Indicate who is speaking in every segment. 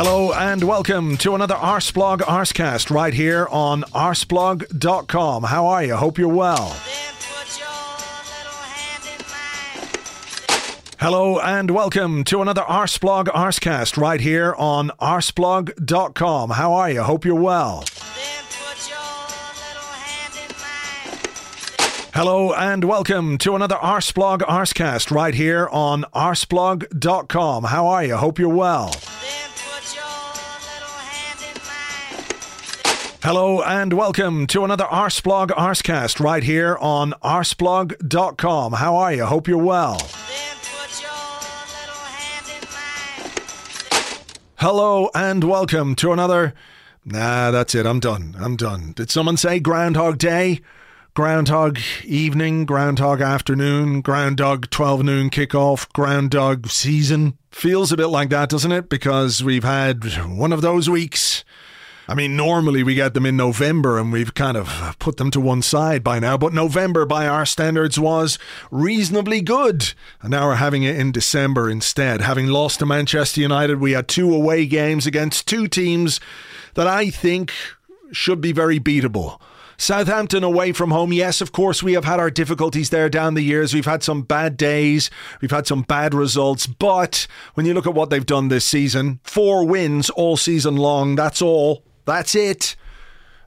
Speaker 1: Hello and welcome to another Arseblog Arsecast right here on arseblog.com. How are you? Hope you're well. Hello and welcome to another Arseblog Arsecast right here on arseblog.com. How are you? Hope you're well. Hello and welcome to another Arseblog Arsecast right here on arseblog.com. How are you? Hope you're well. Hello and welcome to another Arseblog Arsecast right here on arseblog.com. How are you? Hope you're well. Hello and welcome to another. Nah, that's it. I'm done. I'm done. Did someone say Groundhog Day? Groundhog evening, Groundhog afternoon, Groundhog 12 noon kickoff, Groundhog season. Feels a bit like that, doesn't it? Because we've had one of those weeks. I mean, normally we get them in November and we've kind of put them to one side by now, but November by our standards was reasonably good. And now we're having it in December instead. Having lost to Manchester United, we had two away games against two teams that I think should be very beatable. Southampton away from home. Yes, of course, we have had our difficulties there down the years. We've had some bad days. We've had some bad results. But when you look at what they've done this season, four wins all season long. That's all. That's it.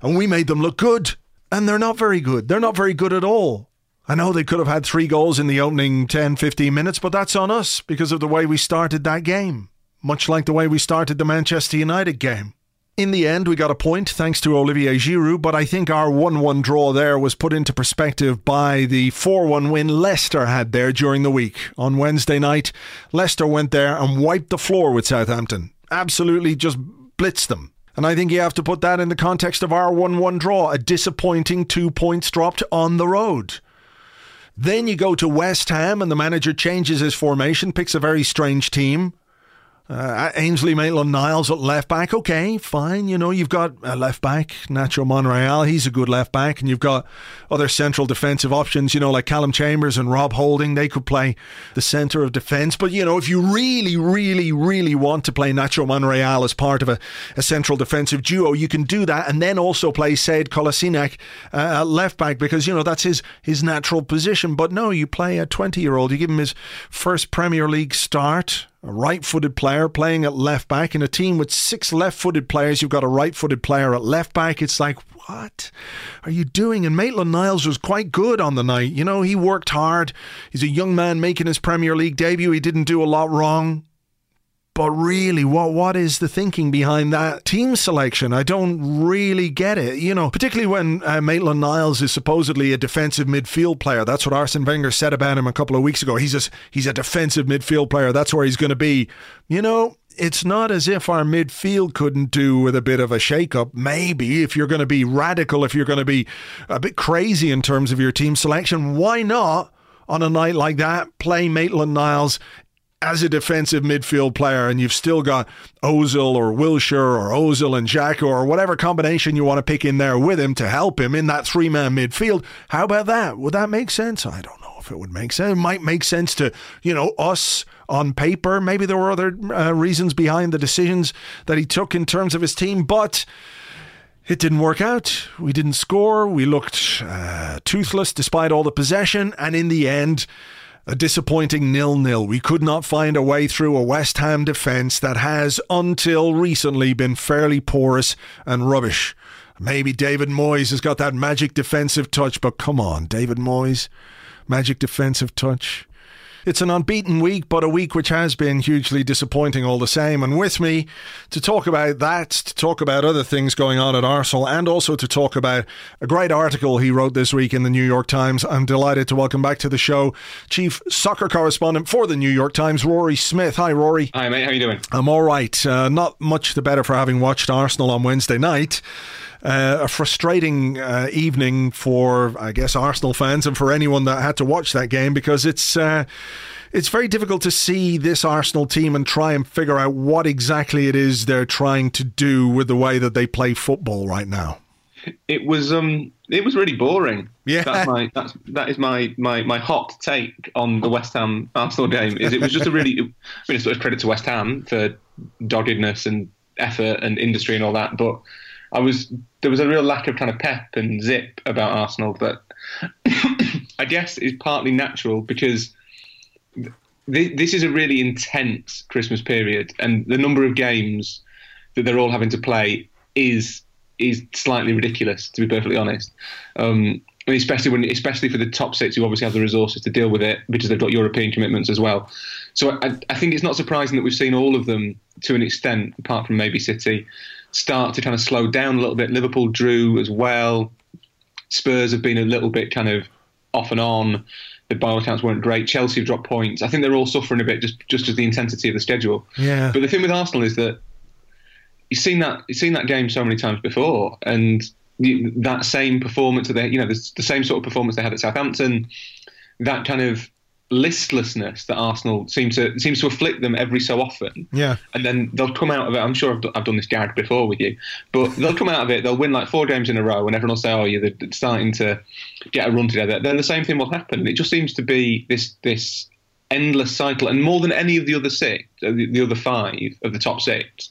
Speaker 1: And we made them look good. And they're not very good. They're not very good at all. I know they could have had three goals in the opening 10, 15 minutes, but that's on us because of the way we started that game. Much like the way we started the Manchester United game. In the end, we got a point thanks to Olivier Giroud, but I think our 1 1 draw there was put into perspective by the 4 1 win Leicester had there during the week. On Wednesday night, Leicester went there and wiped the floor with Southampton. Absolutely just blitzed them. And I think you have to put that in the context of our 1 1 draw, a disappointing two points dropped on the road. Then you go to West Ham and the manager changes his formation, picks a very strange team. Uh, Ainsley Maitland Niles at left back. Okay, fine. You know, you've got a left back, Nacho Monreal. He's a good left back. And you've got other central defensive options, you know, like Callum Chambers and Rob Holding. They could play the centre of defence. But, you know, if you really, really, really want to play Nacho Monreal as part of a, a central defensive duo, you can do that. And then also play Sead Kolasinac uh, at left back because, you know, that's his, his natural position. But no, you play a 20 year old. You give him his first Premier League start a right footed player playing at left back in a team with six left footed players. You've got a right footed player at left back. It's like, what are you doing? And Maitland Niles was quite good on the night. You know, he worked hard. He's a young man making his Premier League debut. He didn't do a lot wrong. But really, what what is the thinking behind that team selection? I don't really get it. You know, particularly when uh, Maitland Niles is supposedly a defensive midfield player. That's what Arsene Wenger said about him a couple of weeks ago. He's a, he's a defensive midfield player. That's where he's going to be. You know, it's not as if our midfield couldn't do with a bit of a shake-up. Maybe if you're going to be radical, if you're going to be a bit crazy in terms of your team selection, why not? On a night like that, play Maitland Niles as a defensive midfield player and you've still got Ozil or Wilshere or Ozil and Xhaka or whatever combination you want to pick in there with him to help him in that three man midfield, how about that? Would that make sense? I don't know if it would make sense. It might make sense to, you know, us on paper. Maybe there were other uh, reasons behind the decisions that he took in terms of his team, but. It didn't work out. We didn't score. We looked uh, toothless despite all the possession. And in the end, a disappointing nil-nil. We could not find a way through a West Ham defence that has, until recently, been fairly porous and rubbish. Maybe David Moyes has got that magic defensive touch, but come on, David Moyes, magic defensive touch. It's an unbeaten week, but a week which has been hugely disappointing all the same. And with me to talk about that, to talk about other things going on at Arsenal, and also to talk about a great article he wrote this week in the New York Times, I'm delighted to welcome back to the show Chief Soccer Correspondent for the New York Times, Rory Smith. Hi, Rory.
Speaker 2: Hi, mate. How you doing?
Speaker 1: I'm all right. Uh, not much the better for having watched Arsenal on Wednesday night. Uh, a frustrating uh, evening for, I guess, Arsenal fans and for anyone that had to watch that game because it's uh, it's very difficult to see this Arsenal team and try and figure out what exactly it is they're trying to do with the way that they play football right now.
Speaker 2: It was um, it was really boring.
Speaker 1: Yeah,
Speaker 2: that's my that's that is my my my hot take on the West Ham Arsenal game. Is it was just a really, I mean, it's sort of credit to West Ham for doggedness and effort and industry and all that, but I was there was a real lack of kind of pep and zip about Arsenal that I guess is partly natural because th- this is a really intense Christmas period, and the number of games that they're all having to play is is slightly ridiculous, to be perfectly honest. Um, especially when, especially for the top six who obviously have the resources to deal with it because they've got European commitments as well. So I, I think it's not surprising that we've seen all of them to an extent, apart from maybe City, start to kind of slow down a little bit. Liverpool drew as well. Spurs have been a little bit kind of off and on. The bio accounts weren't great. Chelsea have dropped points. I think they're all suffering a bit just just as the intensity of the schedule.
Speaker 1: Yeah.
Speaker 2: But the thing with Arsenal is that you've seen that you've seen that game so many times before, and that same performance that they, you know, the, the same sort of performance they had at Southampton, that kind of listlessness that Arsenal seems to seems to afflict them every so often.
Speaker 1: Yeah.
Speaker 2: And then they'll come out of it. I'm sure I've, I've done this gag before with you, but they'll come out of it. They'll win like four games in a row, and everyone will say, "Oh, yeah, they're starting to get a run together." Then the same thing will happen. It just seems to be this this endless cycle, and more than any of the other six, uh, the, the other five of the top six,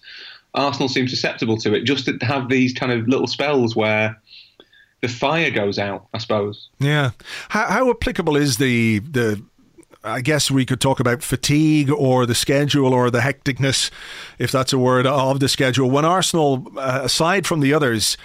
Speaker 2: Arsenal seems susceptible to it. Just to have these kind of little spells where the fire goes out, I suppose.
Speaker 1: Yeah. How, how applicable is the the I guess we could talk about fatigue or the schedule or the hecticness, if that's a word, of the schedule. When Arsenal, uh, aside from the others,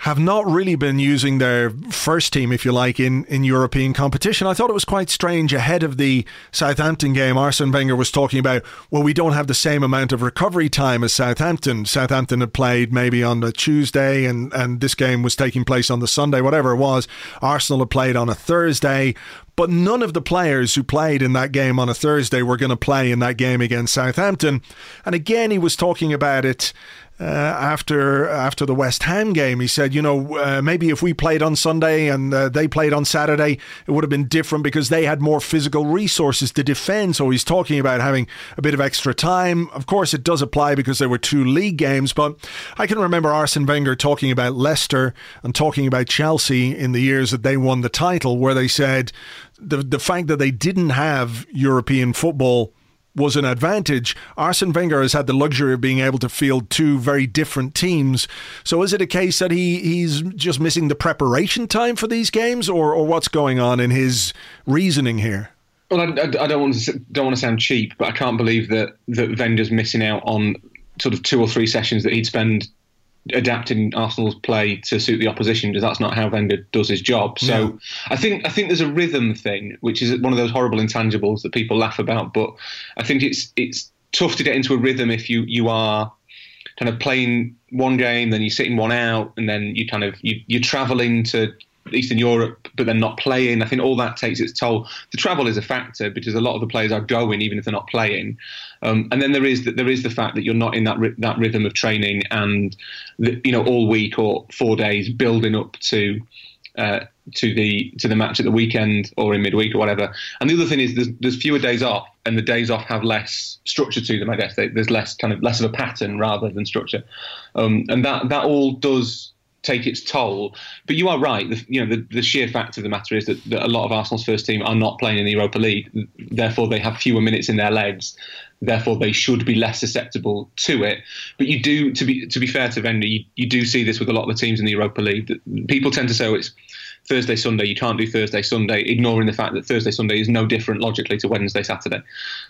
Speaker 1: have not really been using their first team, if you like, in, in European competition. I thought it was quite strange ahead of the Southampton game. Arsene Wenger was talking about, well, we don't have the same amount of recovery time as Southampton. Southampton had played maybe on a Tuesday, and, and this game was taking place on the Sunday, whatever it was. Arsenal had played on a Thursday, but none of the players who played in that game on a Thursday were going to play in that game against Southampton. And again, he was talking about it uh, after after the West Ham game. He said, you know, uh, maybe if we played on Sunday and uh, they played on Saturday, it would have been different because they had more physical resources to defend. So he's talking about having a bit of extra time. Of course, it does apply because there were two league games, but I can remember Arsene Wenger talking about Leicester and talking about Chelsea in the years that they won the title, where they said the the fact that they didn't have European football was an advantage. Arsene Wenger has had the luxury of being able to field two very different teams. So is it a case that he, he's just missing the preparation time for these games, or, or what's going on in his reasoning here?
Speaker 2: Well, I, I, don't want to don't want to sound cheap, but I can't believe that that Wenger's missing out on sort of two or three sessions that he'd spend adapting Arsenal's play to suit the opposition because that's not how Wenger does his job. So yeah. I think I think there's a rhythm thing, which is one of those horrible intangibles that people laugh about. But I think it's it's tough to get into a rhythm if you you are kind of playing one game, then you're sitting one out, and then you kind of you, you're travelling to Eastern Europe, but then not playing. I think all that takes its toll. The travel is a factor because a lot of the players are going even if they're not playing. Um, and then there is the, there is the fact that you're not in that that rhythm of training and the, you know all week or four days building up to. Uh, to the to the match at the weekend or in midweek or whatever. And the other thing is there's, there's fewer days off, and the days off have less structure to them. I guess they, there's less kind of less of a pattern rather than structure, um, and that that all does take its toll. But you are right. The, you know, the, the sheer fact of the matter is that, that, a lot of Arsenal's first team are not playing in the Europa League. Therefore, they have fewer minutes in their legs. Therefore, they should be less susceptible to it. But you do, to be to be fair to Wenger, you, you do see this with a lot of the teams in the Europa League. People tend to say, "Oh, it's Thursday, Sunday. You can't do Thursday, Sunday," ignoring the fact that Thursday, Sunday is no different logically to Wednesday, Saturday,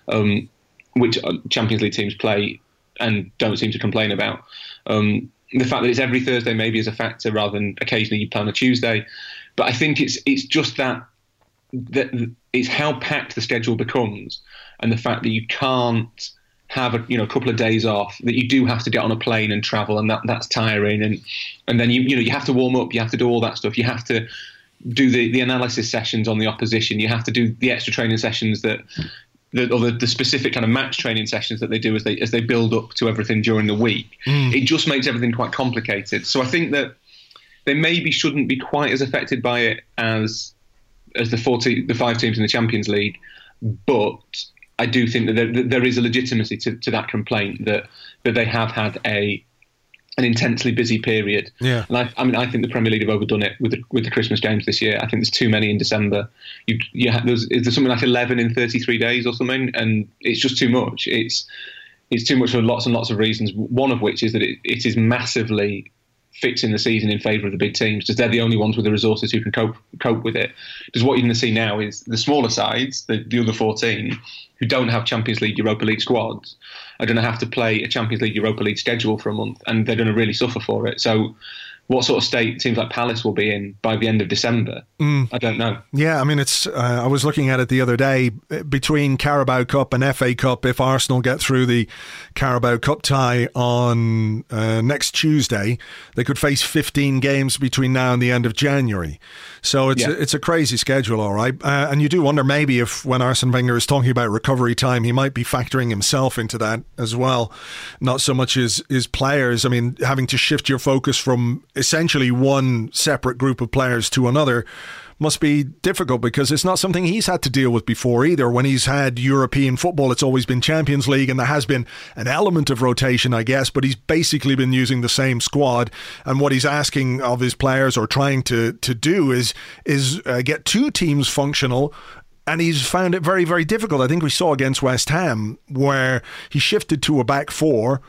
Speaker 2: um, which uh, Champions League teams play and don't seem to complain about. Um, the fact that it's every Thursday maybe is a factor rather than occasionally you plan a Tuesday. But I think it's it's just that that it's how packed the schedule becomes, and the fact that you can't have a you know a couple of days off that you do have to get on a plane and travel and that that's tiring. And and then you you know you have to warm up you have to do all that stuff. You have to do the, the analysis sessions on the opposition. You have to do the extra training sessions that the, or the, the specific kind of match training sessions that they do as they as they build up to everything during the week mm. it just makes everything quite complicated. So I think that they maybe shouldn't be quite as affected by it as as the 40, the five teams in the Champions League, but I do think that there, that there is a legitimacy to, to that complaint that that they have had a an intensely busy period.
Speaker 1: Yeah.
Speaker 2: And I, I mean, I think the Premier League have overdone it with the, with the Christmas games this year. I think there's too many in December. You, you ha- there's, is there's something like 11 in 33 days or something, and it's just too much. It's it's too much for lots and lots of reasons. One of which is that it, it is massively fixing the season in favour of the big teams because they're the only ones with the resources who can cope cope with it. Because what you're going to see now is the smaller sides, the, the other 14, who don't have Champions League, Europa League squads, are going to have to play a Champions League, Europa League schedule for a month, and they're going to really suffer for it. So. What sort of state teams like Palace will be in by the end of December? I don't know.
Speaker 1: Yeah, I mean, it's. Uh, I was looking at it the other day between Carabao Cup and FA Cup. If Arsenal get through the Carabao Cup tie on uh, next Tuesday, they could face 15 games between now and the end of January. So it's
Speaker 2: Yeah.
Speaker 1: a, it's a crazy schedule, all right. Uh, and you do wonder maybe if when Arsene Wenger is talking about recovery time, he might be factoring himself into that as well, not so much as his players. I mean, having to shift your focus from essentially one separate group of players to another must be difficult because it's not something he's had to deal with before either. When he's had European football, it's always been Champions League, and there has been an element of rotation, I guess, but he's basically been using the same squad. And what he's asking of his players or trying to, to do is is uh, get two teams functional and he's found it very, very difficult. I think we saw against West Ham where he shifted to a back four.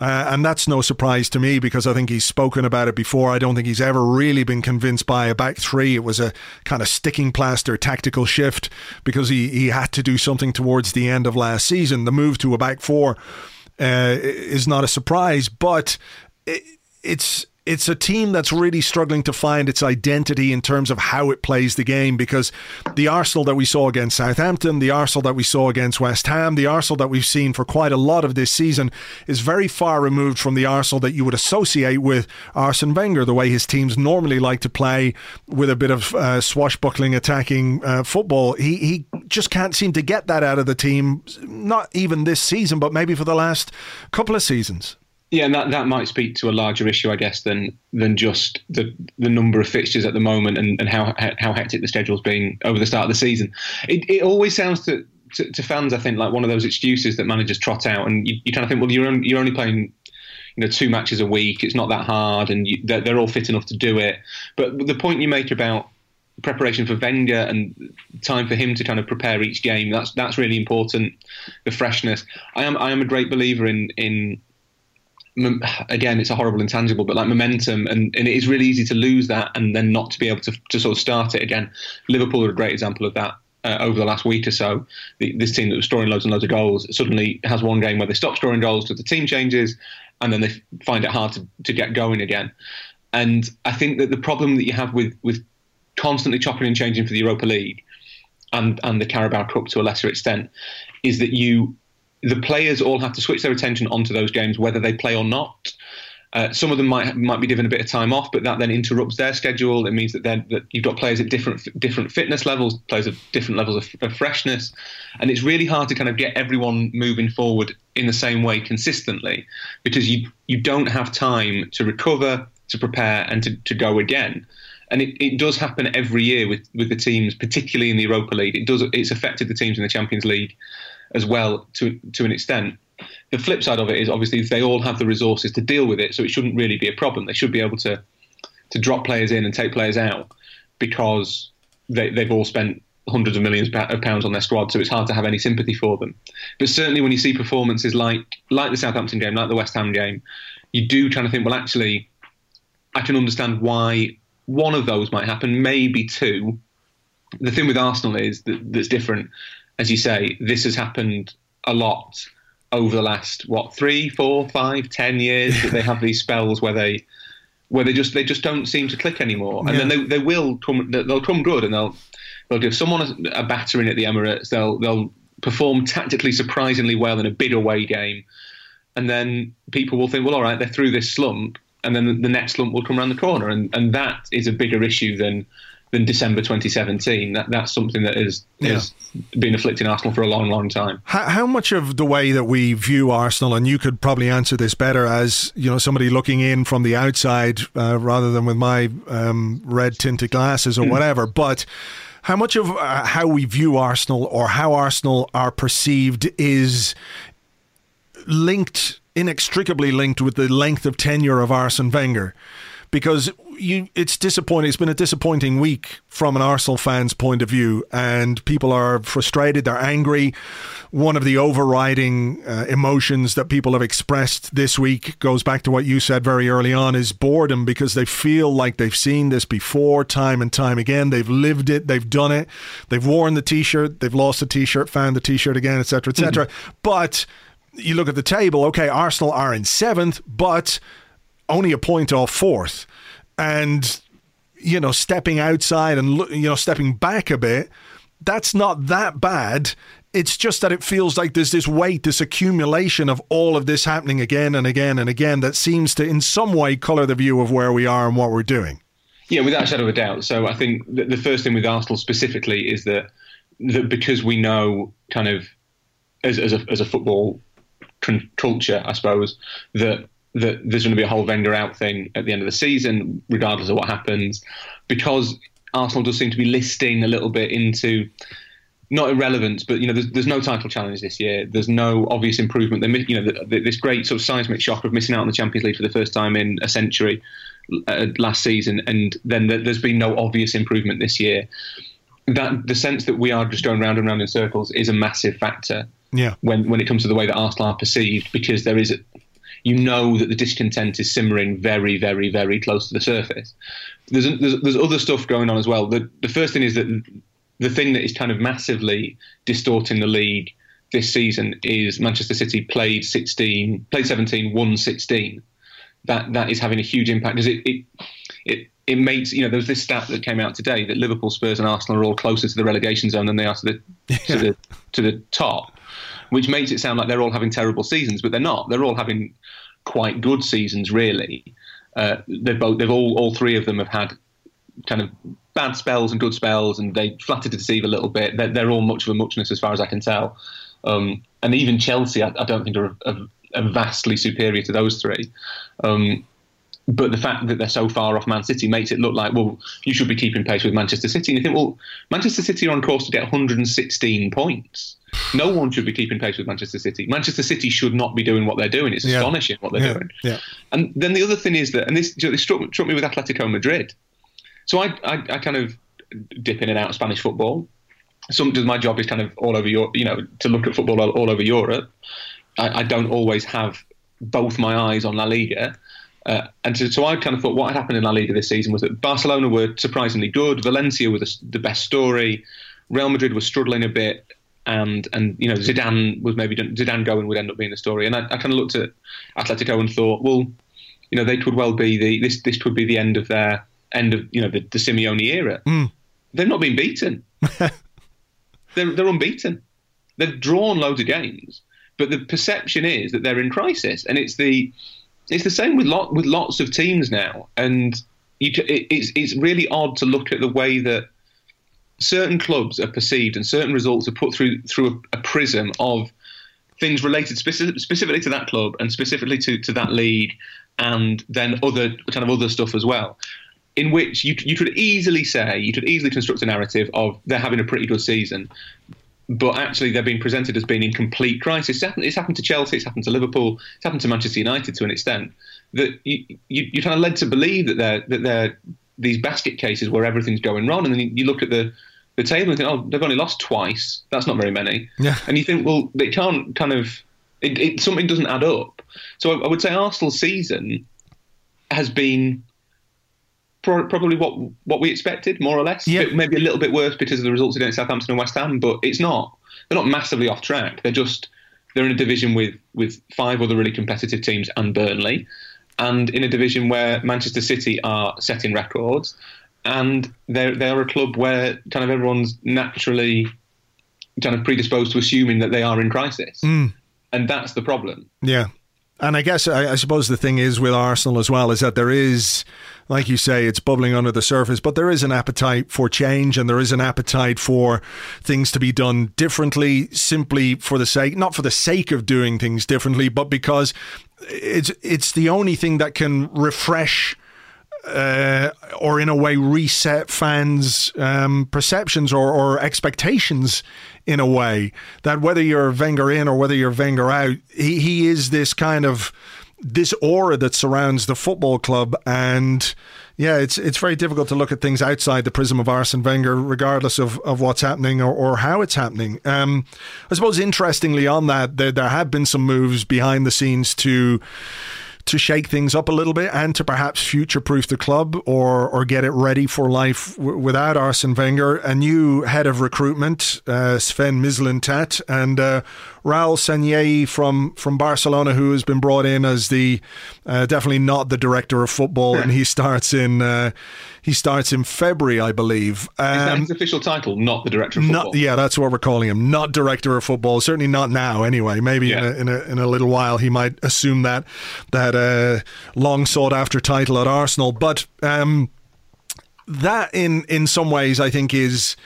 Speaker 1: Uh, and that's no surprise to me because I think he's spoken about it before. I don't think he's ever really been convinced by a back three. It was a kind of sticking plaster tactical shift because he, he had to do something towards the end of last season. The move to a back four uh, is not a surprise, but it, it's it's a team that's really struggling to find its identity in terms of how it plays the game because the Arsenal that we saw against Southampton, the Arsenal that we saw against West Ham, the Arsenal that we've seen for quite a lot of this season is very far removed from the Arsenal that you would associate with Arsene Wenger, the way his teams normally like to play with a bit of uh, swashbuckling attacking uh, football. He, he just can't seem to get that out of the team, not even this season, but maybe for the last couple of seasons.
Speaker 2: Yeah, and that, that might speak to a larger issue, I guess, than than just the the number of fixtures at the moment and, and how how hectic the schedule's been over the start of the season. It, it always sounds to, to, to fans, I think, like one of those excuses that managers trot out, and you, you kind of think, well, you're only, you're only playing you know two matches a week. It's not that hard, and you, they're, they're all fit enough to do it. But the point you make about preparation for Wenger and time for him to kind of prepare each game that's that's really important. The freshness. I am I am a great believer in in again, it's a horrible intangible, but like momentum, and, and it is really easy to lose that and then not to be able to, to sort of start it again. Liverpool are a great example of that. Uh, over the last week or so, the, this team that was scoring loads and loads of goals suddenly has one game where they stop scoring goals because the team changes, and then they find it hard to, to get going again. And I think that the problem that you have with with constantly chopping and changing for the Europa League and and the Carabao Cup to a lesser extent is that you the players all have to switch their attention onto those games whether they play or not. Uh, some of them might might be given a bit of time off, but that then interrupts their schedule. It means that then that you've got players at different different fitness levels, players at different levels of, of freshness, and it's really hard to kind of get everyone moving forward in the same way consistently because you you don't have time to recover, to prepare, and to, to go again. And it, it does happen every year with, with the teams, particularly in the Europa League. It does it's affected the teams in the Champions League as well to to an extent. The flip side of it is obviously they all have the resources to deal with it, so it shouldn't really be a problem. They should be able to to drop players in and take players out because they, they've all spent hundreds of millions of pounds on their squad, so it's hard to have any sympathy for them. But certainly when you see performances like like the Southampton game, like the West Ham game, you do kind of think, well, actually, I can understand why one of those might happen, maybe two. The thing with Arsenal is that that's different. As you say, this has happened a lot over the last what three, four, five, ten years that they have these spells where they where they just they just don't seem to click anymore, and
Speaker 1: Yeah.
Speaker 2: then they they will come they'll come good and they'll they'll give someone a, a battering at the Emirates. They'll they'll perform tactically surprisingly well in a big away game, and then people will think, well, all right, they're through this slump, and then the, the next slump will come around the corner, and and that is a bigger issue than than December 2017. That that's something that is
Speaker 1: Yeah.
Speaker 2: has been afflicting Arsenal for a long, long time.
Speaker 1: How, how much of the way that we view Arsenal, and you could probably answer this better as you know somebody looking in from the outside uh, rather than with my um, red tinted glasses or whatever, but. How much of uh, how we view Arsenal or how Arsenal are perceived is linked, inextricably linked with the length of tenure of Arsene Wenger? Because you, it's disappointing. It's been a disappointing week from an Arsenal fan's point of view, and people are frustrated. They're angry. One of the overriding uh, emotions that people have expressed this week goes back to what you said very early on: is boredom because they feel like they've seen this before, time and time again. They've lived it. They've done it. They've worn the T-shirt. They've lost the T-shirt, found the T-shirt again, etc., etc. But you look at the table. Okay, Arsenal are in seventh, but only a point off fourth, and you know, stepping outside and you know, stepping back a bit, that's not that bad. It's just that it feels like there's this weight, this accumulation of all of this happening again and again and again that seems to, in some way, color the view of where we are and what we're doing.
Speaker 2: Yeah, without a shadow of a doubt. So I think the, the first thing with Arsenal specifically is that that because we know kind of as, as a as a football culture, I suppose that that there's going to be a whole Wenger out thing at the end of the season, regardless of what happens, because Arsenal does seem to be listing a little bit into not irrelevance, but you know, there's, there's no title challenge this year. There's no obvious improvement. They, you know, the, the, this great sort of seismic shock of missing out on the Champions League for the first time in a century uh, last season, and then there, there's been no obvious improvement this year. That the sense that we are just going round and round in circles is a massive factor
Speaker 1: Yeah.
Speaker 2: when when it comes to the way that Arsenal are perceived, because there is, a, you know, that the discontent is simmering very, very, very close to the surface. There's there's, there's other stuff going on as well. The the first thing is that the thing that is kind of massively distorting the league this season is Manchester City played 16, played 17, won 16. That that is having a huge impact because it it it, it makes you know there was this stat that came out today that Liverpool, Spurs, and Arsenal are all closer to the relegation zone than they are to the to the to the top, which makes it sound like they're all having terrible seasons, but they're not. They're all having quite good seasons, really. Uh, they've both they've all all three of them have had kind of bad spells and good spells, and they flattered to deceive a little bit. They're, they're all much of a muchness as far as I can tell. Um, and even Chelsea, I, I don't think are, are, are vastly superior to those three. Um, but the fact that they're so far off Man City makes it look like, well, you should be keeping pace with Manchester City. And you think, well, Manchester City are on course to get 116 points. No one should be keeping pace with Manchester City. Manchester City should not be doing what they're doing. It's
Speaker 1: Yeah.
Speaker 2: astonishing what they're
Speaker 1: Yeah.
Speaker 2: doing.
Speaker 1: Yeah.
Speaker 2: And then the other thing is that, and this, this struck, struck me with Atletico Madrid. So I, I, I kind of dip in and out of Spanish football. Some, my job is kind of all over Europe, you know, to look at football all, all over Europe. I, I don't always have both my eyes on La Liga. Uh, and so, so I kind of thought what had happened in La Liga this season was that Barcelona were surprisingly good. Valencia were the, the best story. Real Madrid was struggling a bit. And, and you know, Zidane was maybe, Zidane going would end up being the story. And I, I kind of looked at Atletico and thought, well, you know, they could well be the, this, this could be the end of their, end of, you know, the, the Simeone era. They've not been beaten they're, they're unbeaten. They've drawn loads of games, but the perception is that they're in crisis, and it's the it's the same with lot with lots of teams now. And you, it, it's it's really odd to look at the way that certain clubs are perceived and certain results are put through through a, a prism of things related speci- specifically to that club and specifically to, to that league, and then other kind of other stuff as well. In which you you could easily say you could easily construct a narrative of they're having a pretty good season, but actually they're being presented as being in complete crisis. It's happened, it's happened to Chelsea, it's happened to Liverpool, it's happened to Manchester United to an extent. That you, you you're kind of led to believe that they're that they're these basket cases where everything's going wrong, and then you, look at the the table and think, oh, they've only lost twice. That's not very many.
Speaker 1: Yeah.
Speaker 2: And you think, well, they can't kind of it, it something doesn't add up. So I, I would say Arsenal's season has been probably what what we expected, more or less. Bit- Maybe a little bit worse because of the results against Southampton and West Ham, but it's not. They're not massively off track. They're just they're in a division with with five other really competitive teams and Burnley, and in a division where Manchester City are setting records, and they're they're a club where kind of everyone's naturally kind of predisposed to assuming that they are in crisis,
Speaker 1: Mm.
Speaker 2: and that's the problem.
Speaker 1: Yeah. And I guess I, I suppose the thing is with Arsenal as well is that there is, like you say, it's bubbling under the surface, but there is an appetite for change and there is an appetite for things to be done differently, simply for the sake, not for the sake of doing things differently, but because it's it's the only thing that can refresh uh, or in a way reset fans' um, perceptions or, or expectations in a way that whether you're Wenger in or whether you're Wenger out, he, he is this kind of this aura that surrounds the football club and yeah it's it's very difficult to look at things outside the prism of Arsene Wenger regardless of, of what's happening or, or how it's happening um, I suppose interestingly on that there, there have been some moves behind the scenes to to shake things up a little bit and to perhaps future proof the club or or get it ready for life w- without Arsene Wenger. A new head of recruitment, uh, Sven Mislintat, and uh, Raul Sanllehi from from Barcelona, who has been brought in as the uh, definitely not the director of football, and he starts in uh, he starts in February, I believe.
Speaker 2: Is that
Speaker 1: Um,
Speaker 2: his official title, not the director of football?
Speaker 1: not, yeah, that's what we're calling him. Not director of football. Certainly not now. Anyway, maybe in, a, in a in a little while he might assume that that uh, long sought after title at Arsenal. But um, that in in some ways, I think is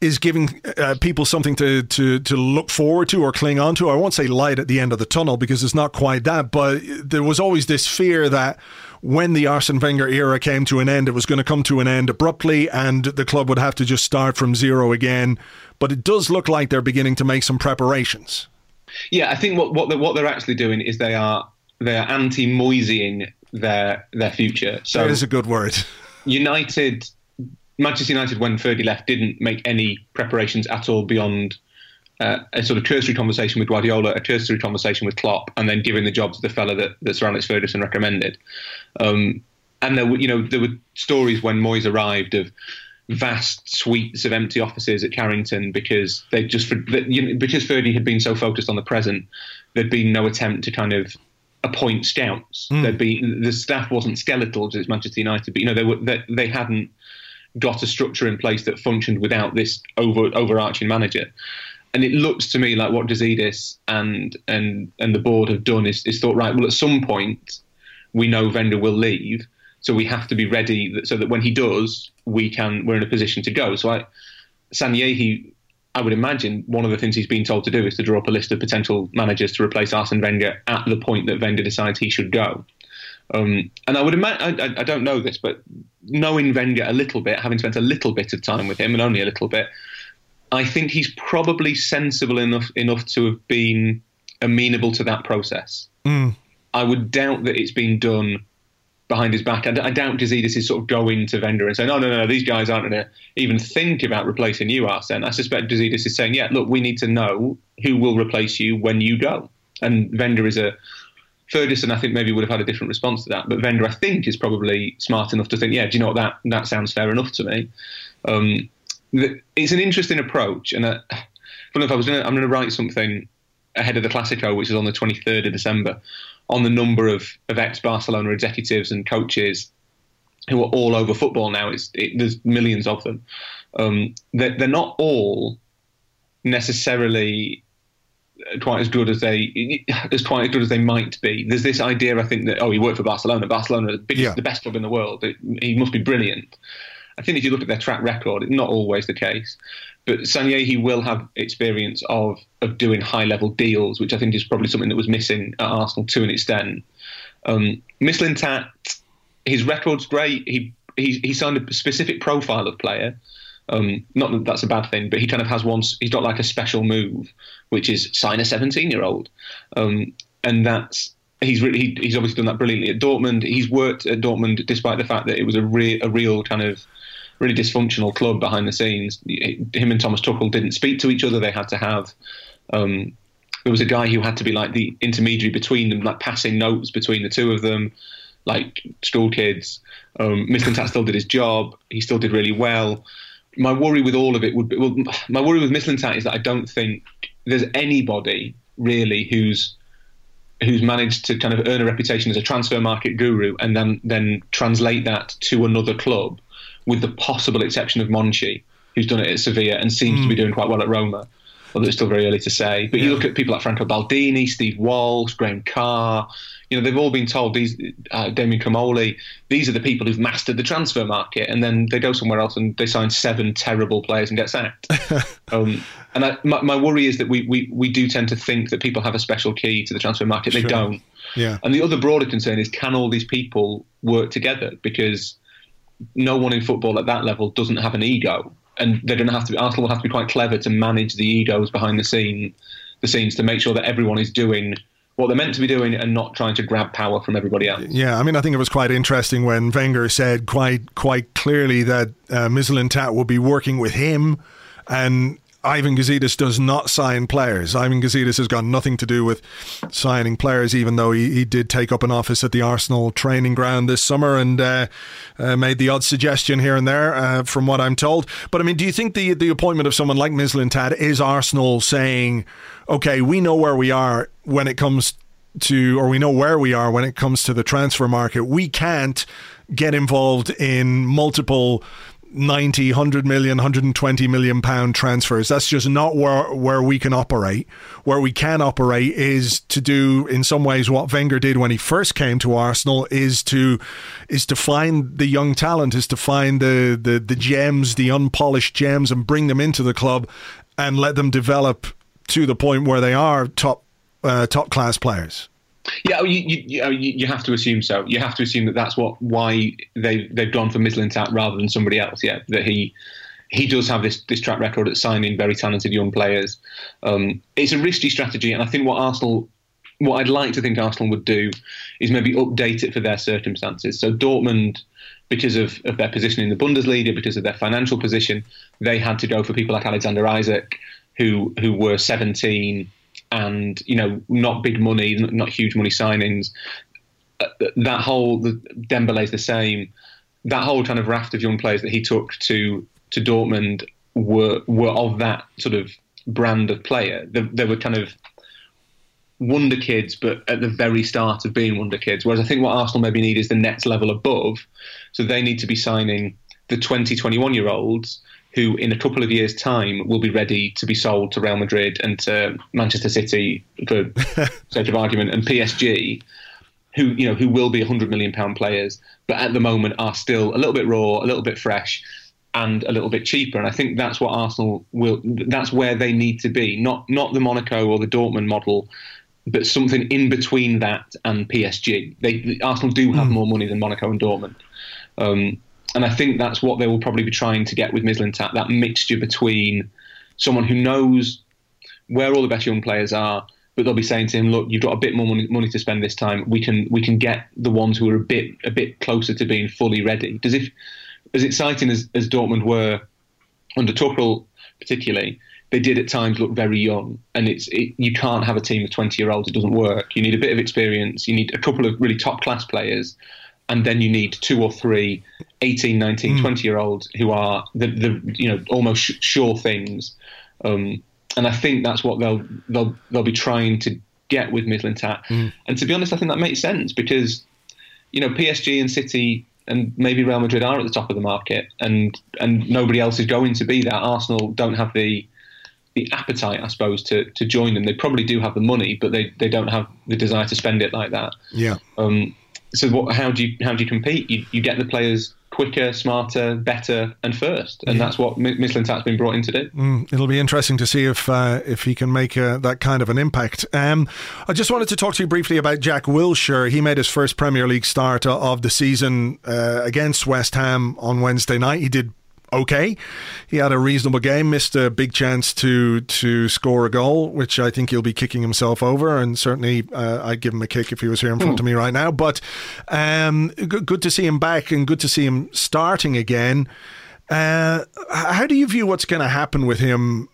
Speaker 1: is giving uh, people something to, to to look forward to or cling on to. I won't say light at the end of the tunnel because it's not quite that, but there was always this fear that when the Arsene Wenger era came to an end, it was going to come to an end abruptly, and the club would have to just start from zero again. But it does look like they're beginning to make some preparations.
Speaker 2: Yeah, I think what what they're, what they're actually doing is they are they are anti-Moyesing their their future. So
Speaker 1: That is a good word.
Speaker 2: United, Manchester United, when Fergie left, didn't make any preparations at all beyond uh, a sort of cursory conversation with Guardiola, a cursory conversation with Klopp, and then giving the job to the fella that, that Sir Alex Ferguson recommended. Um, and there were, you know, there were stories when Moyes arrived of vast suites of empty offices at Carrington because they just you know, because Fergie had been so focused on the present, there'd been no attempt to kind of appoint scouts. There'd be the staff wasn't skeletal because it's Manchester United, but you know they were they, they hadn't got a structure in place that functioned without this over overarching manager. And it looks to me like what Gazidis and and and the board have done is, is thought right. Well, at some point, we know Wenger will leave, so we have to be ready that, so that when he does, we can we're in a position to go. So I, Sanllehi, I would imagine one of the things he's been told to do is to draw up a list of potential managers to replace Arsene Wenger at the point that Wenger decides he should go. Um, and I would imagine, I, I don't know this, but knowing Wenger a little bit, having spent a little bit of time with him and only a little bit, I think he's probably sensible enough enough to have been amenable to that process. I would doubt that it's been done behind his back. i doubt Gazidis is sort of going to Wenger and saying, "No, no, no, these guys aren't going to even think about replacing you, Arsene." I suspect Gazidis is saying, "Yeah, look, we need to know who will replace you when you go." And Wenger is a Ferguson, I think maybe would have had a different response to that, but Wenger, I think, is probably smart enough to think, "Yeah, do you know what? That that sounds fair enough to me." Um, it's an interesting approach, and uh, I if I was to, I'm going to write something ahead of the Classico, which is on the 23rd of December, on the number of, of ex-Barcelona executives and coaches who are all over football now. It's, it, there's millions of them. Um, they're, they're not all necessarily quite as good as they as quite as good as they might be. There's this idea, I think, that oh, he worked for Barcelona. Barcelona, the biggest,
Speaker 1: Yeah.
Speaker 2: the best club in the world. It, he must be brilliant. I think if you look at their track record, it's not always the case. But Sanllehi will have experience of of doing high level deals, which I think is probably something that was missing at Arsenal to an extent. Um, Mislintat, his record's great. He he he signed a specific profile of player. Um, not that that's a bad thing, but he kind of has one. He's got like a special move, which is sign a 17 year old, um, and that's he's really he, he's obviously done that brilliantly at Dortmund. He's worked at Dortmund despite the fact that it was a real a real kind of really dysfunctional club behind the scenes. Him and Thomas Tuchel didn't speak to each other. They had to have. Um, there was a guy who had to be like the intermediary between them, like passing notes between the two of them, like school kids. Um, Mislintat still did his job. He still did really well. My worry with all of it would be, well, my worry with Mislintat is that I don't think there's anybody really who's who's managed to kind of earn a reputation as a transfer market guru and then then translate that to another club, with the possible exception of Monchi, who's done it at Sevilla and seems mm. to be doing quite well at Roma. Although it's still very early to say. But yeah. you look at people like Franco Baldini, Steve Walsh, Graham Carr, you know, they've all been told these uh, Damien Comolli, these are the people who've mastered the transfer market, and then they go somewhere else and they sign seven terrible players and get sacked. um, and I, my, my, worry is that we, we we do tend to think that people have a special key to the transfer market. They don't.
Speaker 1: Yeah.
Speaker 2: And the other broader concern is can all these people work together? Because no one in football at that level doesn't have an ego, and they're going to have to. Be, Arsenal will have to be quite clever to manage the egos behind the scene, the scenes to make sure that everyone is doing what they're meant to be doing and not trying to grab power from everybody else.
Speaker 1: Yeah, I mean, I think it was quite interesting when Wenger said quite quite clearly that uh, Mislintat will be working with him, and Ivan Gazidis does not sign players. Ivan Gazidis has got nothing to do with signing players, even though he, he did take up an office at the Arsenal training ground this summer and uh, uh, made the odd suggestion here and there, uh, from what I'm told. But I mean, do you think the the appointment of someone like Mislintat is Arsenal saying, okay, we know where we are when it comes to, or we know where we are when it comes to the transfer market. We can't get involved in multiple 90, 100 million, 120 million pound transfers. That's just not where, where we can operate. Where we can operate is to do in some ways what Wenger did when he first came to Arsenal is to is to find the young talent, is to find the the, the gems, the unpolished gems and bring them into the club and let them develop to the point where they are top uh, top class players.
Speaker 2: Yeah, you, you, you have to assume so. You have to assume that that's what why they they've gone for Mislintat rather than somebody else. Yeah, that he he does have this this track record at signing very talented young players. Um, it's a risky strategy, and I think what Arsenal, what I'd like to think Arsenal would do, is maybe update it for their circumstances. So Dortmund, because of, of their position in the Bundesliga, because of their financial position, they had to go for people like Alexander Isak, who who were 17 and you know not big money, not huge money signings. Uh, that whole the, is the same. That whole kind of raft of young players that he took to to Dortmund were were of that sort of brand of player. They, they were kind of wonder kids, but at the very start of being wonder kids. Whereas I think what Arsenal maybe need is the next level above. So they need to be signing the 20, 21 year olds who in a couple of years' time will be ready to be sold to Real Madrid and to Manchester City for sake of argument and PSG, who you know who will be hundred million pound players, but at the moment are still a little bit raw, a little bit fresh, and a little bit cheaper. And I think that's what Arsenal will. That's where they need to be, not not the Monaco or the Dortmund model. But something in between that and PSG. They, Arsenal do have mm. more money than Monaco and Dortmund. Um, and I think that's what they will probably be trying to get with Mislintat that mixture between someone who knows where all the best young players are, but they'll be saying to him, "Look, you've got a bit more money, money to spend this time. We can we can get the ones who are a bit a bit closer to being fully ready." Because if as exciting as, as Dortmund were under Tuchel, particularly, they did at times look very young, and it's it, you can't have a team of twenty year olds. It doesn't work. You need a bit of experience. You need a couple of really top class players, and then you need two or three 18, 19, mm. 20 year olds who are the, the you know almost sure things. Um, and I think that's what they'll they'll they'll be trying to get with Mislintat. Mm. And to be honest, I think that makes sense because you know PSG and City and maybe Real Madrid are at the top of the market, and and nobody else is going to be there. Arsenal don't have the the appetite, I suppose, to, to join them. They probably do have the money, but they, they don't have the desire to spend it like that.
Speaker 1: Yeah.
Speaker 2: Um, so what, how do you how do you compete? You, you get the players quicker, smarter, better, and first, and yeah. that's what Mislintat's been brought in to do.
Speaker 1: Mm, it'll be interesting to see if uh, if he can make uh, that kind of an impact. Um, I just wanted to talk to you briefly about Jack Wilshere. He made his first Premier League start of the season uh, against West Ham on Wednesday night. He did okay. He had a reasonable game, missed a big chance to to score a goal, which I think he'll be kicking himself over. And certainly, uh, I'd give him a kick if he was here in front of me right now. But um, good, good to see him back and good to see him starting again. Uh, how do you view what's going to happen with him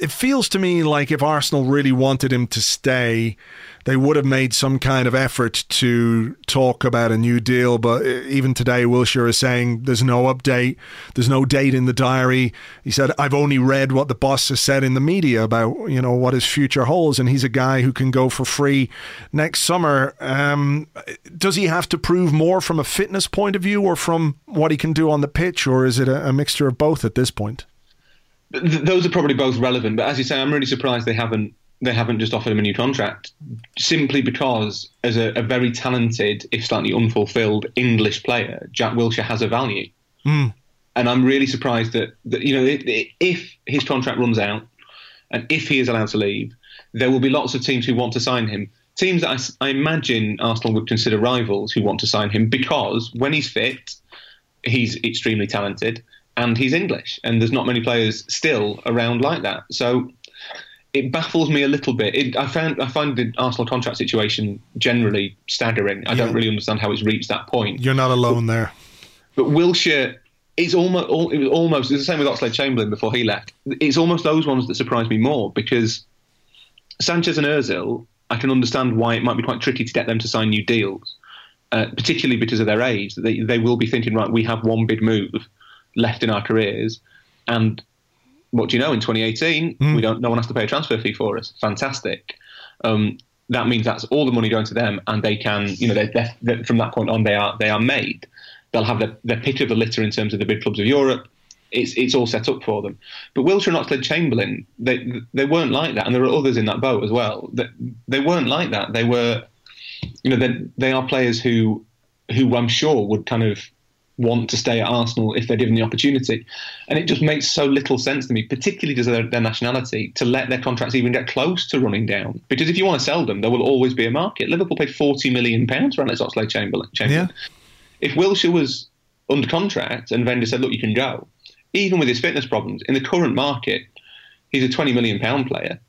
Speaker 1: it feels to me like if Arsenal really wanted him to stay, they would have made some kind of effort to talk about a new deal. But even today, Wilshere is saying there's no update, there's no date in the diary. He said, I've only read what the boss has said in the media about, you know, what his future holds. And he's a guy who can go for free next summer. Um, does he have to prove more from a fitness point of view or from what he can do on the pitch? Or is it a, a mixture of both at this point?
Speaker 2: Those are probably both relevant, but as you say, I'm really surprised they haven't they haven't just offered him a new contract simply because, as a, a very talented, if slightly unfulfilled English player, Jack Wilshere has a value.
Speaker 1: Mm.
Speaker 2: And I'm really surprised that, that you know if his contract runs out and if he is allowed to leave, there will be lots of teams who want to sign him. Teams that I, I imagine Arsenal would consider rivals who want to sign him because when he's fit, he's extremely talented and he's English, and there's not many players still around like that. So it baffles me a little bit. It, I found I find the Arsenal contract situation generally staggering. I yeah. don't really understand how it's reached that point.
Speaker 1: You're not alone
Speaker 2: but,
Speaker 1: there.
Speaker 2: But Wilshere is almost it was almost it's the same with Oxlade Chamberlain before he left. It's almost those ones that surprise me more because Sanchez and Özil, I can understand why it might be quite tricky to get them to sign new deals, uh, particularly because of their age. They they will be thinking right, we have one big move left in our careers. And what do you know? In 2018, mm. we don't. No one has to pay a transfer fee for us. Fantastic. Um, that means that's all the money going to them, and they can, you know, they're, they're, from that point on, they are they are made. They'll have their, their pick of the litter in terms of the big clubs of Europe. It's it's all set up for them. But Wilshere and Oxlade Chamberlain, they they weren't like that, and there are others in that boat as well. That they, they weren't like that. They were, you know, they they are players who who I'm sure would kind of want to stay at Arsenal if they're given the opportunity. And it just makes so little sense to me, particularly because of their, their, nationality, to let their contracts even get close to running down. Because if you want to sell them, there will always be a market. Liverpool paid £40 million for Alex Oxlade Chamberlain. Chamberlain. Yeah. If Wilshere was under contract and Wenger said, look, you can go, even with his fitness problems, in the current market, he's a £20 million player.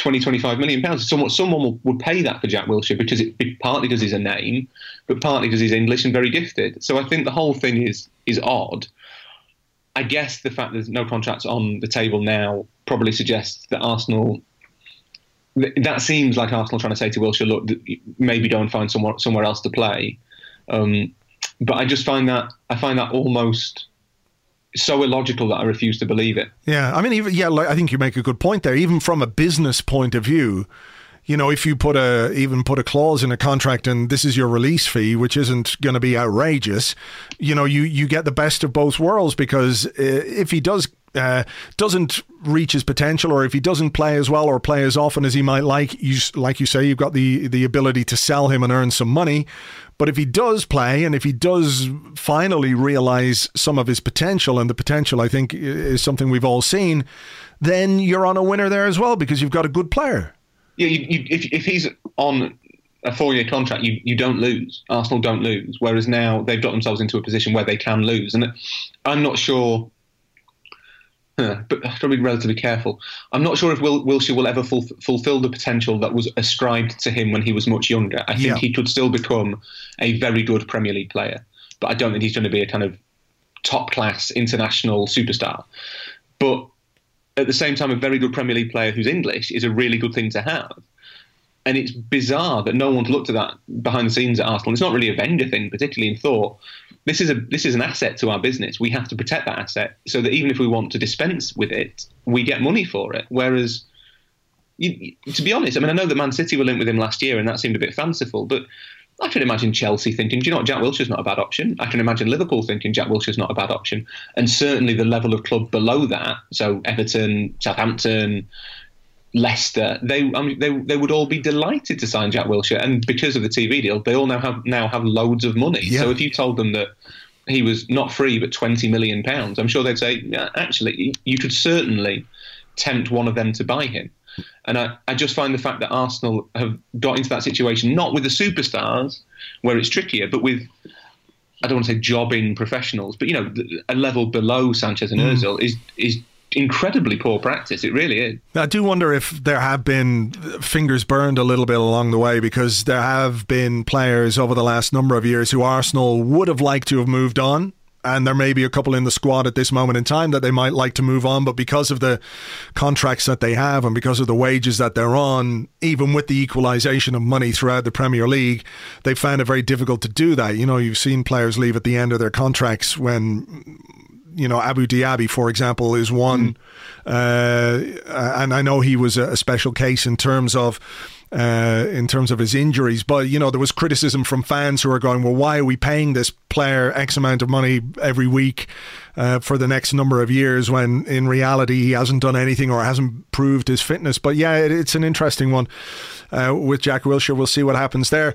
Speaker 2: 20, 25 million pounds. Someone, someone would pay that for Jack Wilshere because it, partly because he's a name, but partly because he's English and very gifted. So I think the whole thing is is odd. I guess the fact there's no contracts on the table now probably suggests that Arsenal. That seems like Arsenal trying to say to Wilshere, look, maybe go and find somewhere somewhere else to play. Um, but I just find that I find that almost so illogical that I refuse to believe it.
Speaker 1: Yeah, I mean, even yeah, like, I think you make a good point there. Even from a business point of view, you know, if you put a even put a clause in a contract and this is your release fee, which isn't going to be outrageous, you know, you you get the best of both worlds because uh, if he does uh, doesn't reach his potential, or if he doesn't play as well or play as often as he might like, you like you say, you've got the the ability to sell him and earn some money. But if he does play and if he does finally realize some of his potential, and the potential I think is something we've all seen, then you're on a winner there as well because you've got a good player.
Speaker 2: Yeah, you, you, if, if he's on a four year contract, you, you don't lose. Arsenal don't lose. Whereas now they've got themselves into a position where they can lose. And I'm not sure but I have to be relatively careful. I'm not sure if Wil- Wilshere will ever ful- fulfill the potential that was ascribed to him when he was much younger. I think yeah. he could still become a very good Premier League player, but I don't think he's going to be a kind of top class international superstar. But at the same time, a very good Premier League player who's English is a really good thing to have. And it's bizarre that no one's looked at that behind the scenes at Arsenal. It's not really a Wenger thing, particularly in thought this is a this is an asset to our business. We have to protect that asset so that even if we want to dispense with it, we get money for it. Whereas, you, to be honest, I mean, I know that Man City were linked with him last year, and that seemed a bit fanciful, but. I can imagine Chelsea thinking, do you know what, Jack Wilshere's not a bad option. I can imagine Liverpool thinking Jack Wilshere's not a bad option. And certainly the level of club below that, so Everton, Southampton, Leicester, they, I mean, they they would all be delighted to sign Jack Wilshere, and because of the TV deal, they all now have now have loads of money. Yeah. So if you told them that he was not free but twenty million pounds, I'm sure they'd say, yeah, actually, you could certainly tempt one of them to buy him. And I, I just find the fact that Arsenal have got into that situation, not with the superstars, where it's trickier, but with I don't want to say jobbing professionals, but you know, a level below Sanchez and mm. Özil is is incredibly poor practice. It really is.
Speaker 1: I do wonder if there have been fingers burned a little bit along the way because there have been players over the last number of years who Arsenal would have liked to have moved on and there may be a couple in the squad at this moment in time that they might like to move on, but because of the contracts that they have and because of the wages that they're on, even with the equalisation of money throughout the Premier League, they found it very difficult to do that. You know, you've seen players leave at the end of their contracts when you know, Abou Diaby, for example, is one. Mm. Uh, and I know he was a special case in terms of. Uh, in terms of his injuries, but you know there was criticism from fans who are going, "Well, why are we paying this player X amount of money every week uh, for the next number of years when in reality he hasn't done anything or hasn't proved his fitness?" But yeah, it, it's an interesting one uh, with Jack Wilshere. We'll see what happens there.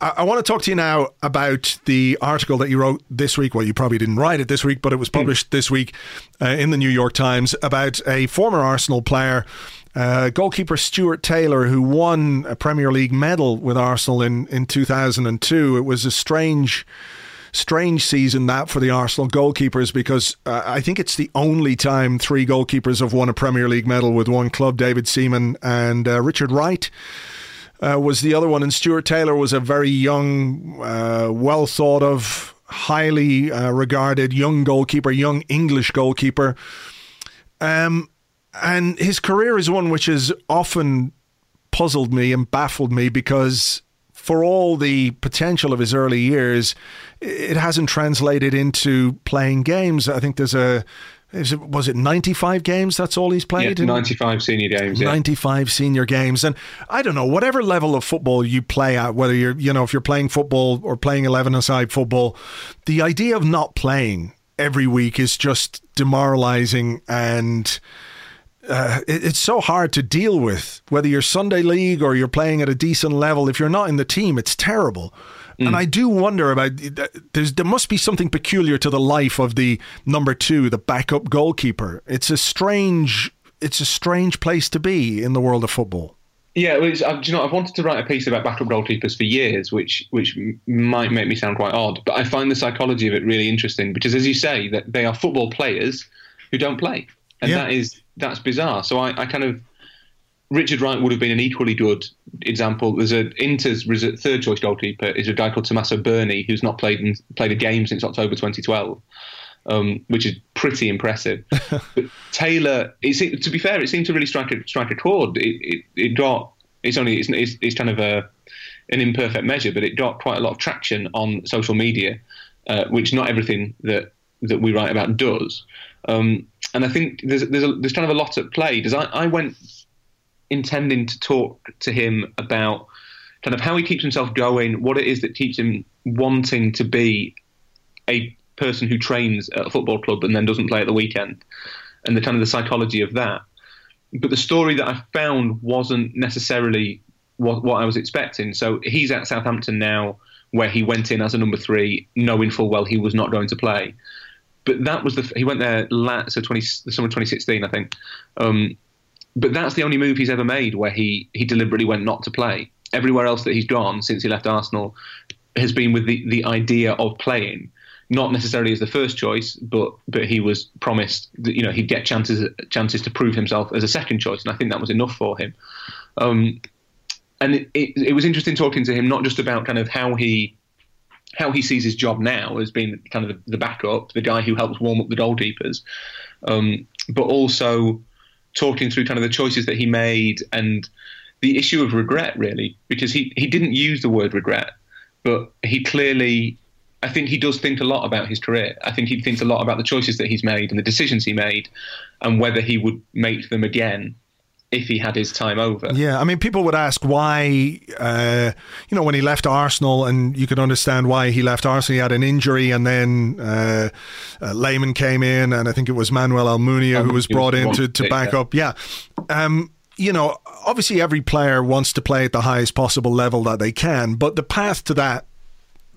Speaker 1: I, I want to talk to you now about the article that you wrote this week. Well, you probably didn't write it this week, but it was hmm. published mm. this week uh, in the New York Times about a former Arsenal player. Uh, goalkeeper Stuart Taylor, who won a Premier League medal with Arsenal in, in 2002. It was a strange, strange season that for the Arsenal goalkeepers because uh, I think it's the only time three goalkeepers have won a Premier League medal with one club David Seaman and uh, Richard Wright uh, was the other one, and Stuart Taylor was a very young, uh, well thought of, highly uh, regarded young goalkeeper, young English goalkeeper. Um, and his career is one which has often puzzled me and baffled me because for all the potential of his early years, it hasn't translated into playing games. I think there's a it, was it 95 games? That's all he's played?
Speaker 2: Yeah, 95 senior games.
Speaker 1: Yeah. 95 senior games. And I don't know, whatever level of football you play at, whether you're, you know, if you're playing football or playing 11 aside football, the idea of not playing every week is just demoralizing and. Uh, it, it's so hard to deal with whether you're Sunday league or you're playing at a decent level. If you're not in the team, it's terrible. Mm. And I do wonder about there's there must be something peculiar to the life of the number two, the backup goalkeeper. It's a strange it's a strange place to be in the world of football.
Speaker 2: Yeah, well, uh, you know, I've wanted to write a piece about backup goalkeepers for years, which which might make me sound quite odd, but I find the psychology of it really interesting because, as you say, that they are football players who don't play, and yeah. that is that's bizarre. So I, I kind of Richard Wright would have been an equally good example. There's a Inter's third choice goalkeeper is a guy called Tommaso Berni, who's not played in, played a game since October 2012, um, which is pretty impressive. but Taylor, it, to be fair, it seemed to really strike a strike a chord. It, it, it got it's only it's, it's, it's, kind of a an imperfect measure, but it got quite a lot of traction on social media, uh, which not everything that that we write about does. Um, and I think there's there's, a, there's kind of a lot at play. Because I, I went intending to talk to him about kind of how he keeps himself going, what it is that keeps him wanting to be a person who trains at a football club and then doesn't play at the weekend, and the kind of the psychology of that. But the story that I found wasn't necessarily what, what I was expecting. So he's at Southampton now, where he went in as a number three, knowing full well he was not going to play. But that was the he went there last, so 20, the summer 2016, I think. Um, but that's the only move he's ever made where he, he deliberately went not to play. Everywhere else that he's gone since he left Arsenal has been with the, the idea of playing, not necessarily as the first choice, but but he was promised that you know he'd get chances chances to prove himself as a second choice, and I think that was enough for him. Um, and it, it, it was interesting talking to him not just about kind of how he how he sees his job now as being kind of the, the backup, the guy who helps warm up the goalkeepers, um, but also talking through kind of the choices that he made and the issue of regret, really, because he, he didn't use the word regret, but he clearly, I think he does think a lot about his career. I think he thinks a lot about the choices that he's made and the decisions he made and whether he would make them again if he had his time over.
Speaker 1: Yeah, I mean, people would ask why, uh, you know, when he left Arsenal, and you could understand why he left Arsenal. He had an injury, and then uh, uh, Lehmann came in, and I think it was Manuel Almunia who was brought in to, to back up. Yeah. Um, you know, obviously every player wants to play at the highest possible level that they can, but the path to that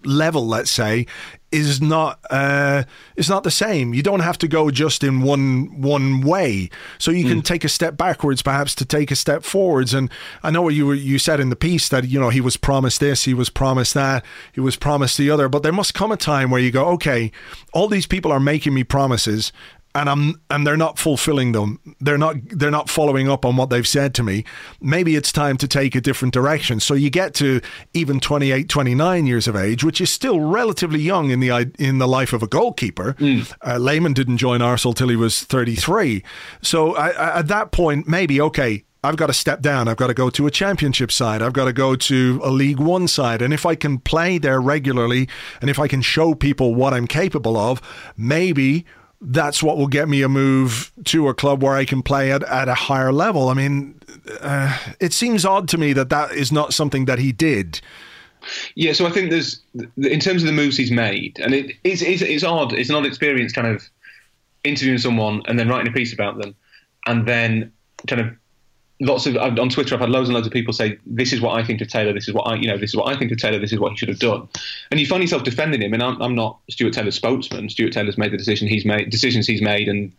Speaker 1: level, let's say, is not uh, is not the same. You don't have to go just in one one way. So you can mm. take a step backwards, perhaps to take a step forwards. And I know you were, you said in the piece that you know he was promised this, he was promised that, he was promised the other. But there must come a time where you go, okay, all these people are making me promises, and I'm and they're not fulfilling them. They're not they're not following up on what they've said to me. Maybe it's time to take a different direction. So you get to even 28, 29 years of age, which is still relatively young in the in the life of a goalkeeper. Mm. Uh, Lehmann didn't join Arsenal till he was 33. So I, I, at that point, maybe okay. I've got to step down. I've got to go to a championship side. I've got to go to a League One side. And if I can play there regularly and if I can show people what I'm capable of, maybe that's what will get me a move to a club where I can play at, at a higher level. I mean, uh, it seems odd to me that that is not something that he did.
Speaker 2: Yeah, so I think there's, in terms of the moves he's made, and it, it's, it's, it's odd, it's an odd experience kind of interviewing someone and then writing a piece about them and then kind of lots of on Twitter, I've had loads and loads of people say, "This is what I think of Taylor. This is what I, you know, this is what I think of Taylor. This is what he should have done." And you find yourself defending him. And I'm, I'm not Stuart Taylor's spokesman. Stuart Taylor's made the decision he's made, decisions he's made, and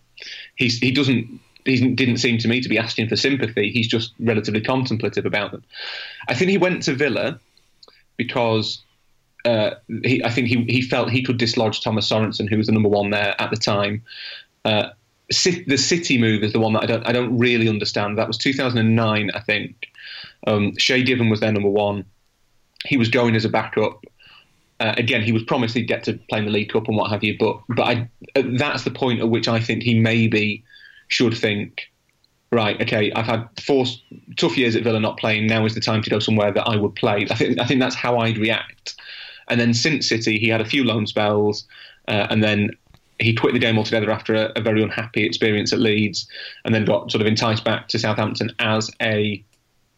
Speaker 2: he's he doesn't. He didn't seem to me to be asking for sympathy. He's just relatively contemplative about them. I think he went to Villa because uh, he, I think he, he felt he could dislodge Thomas Sorensen, who was the number one there at the time. Uh, the City move is the one that I don't I don't really understand. That was 2009, I think. Um, Shay Given was their number one. He was going as a backup. Uh, again, he was promised he'd get to play in the League Cup and what have you. But but I, uh, that's the point at which I think he maybe should think, right, okay, I've had four tough years at Villa not playing. Now is the time to go somewhere that I would play. I think I think that's how I'd react. And then since City, he had a few loan spells, uh, and then he quit the game altogether after a, a, very unhappy experience at Leeds, and then got sort of enticed back to Southampton as a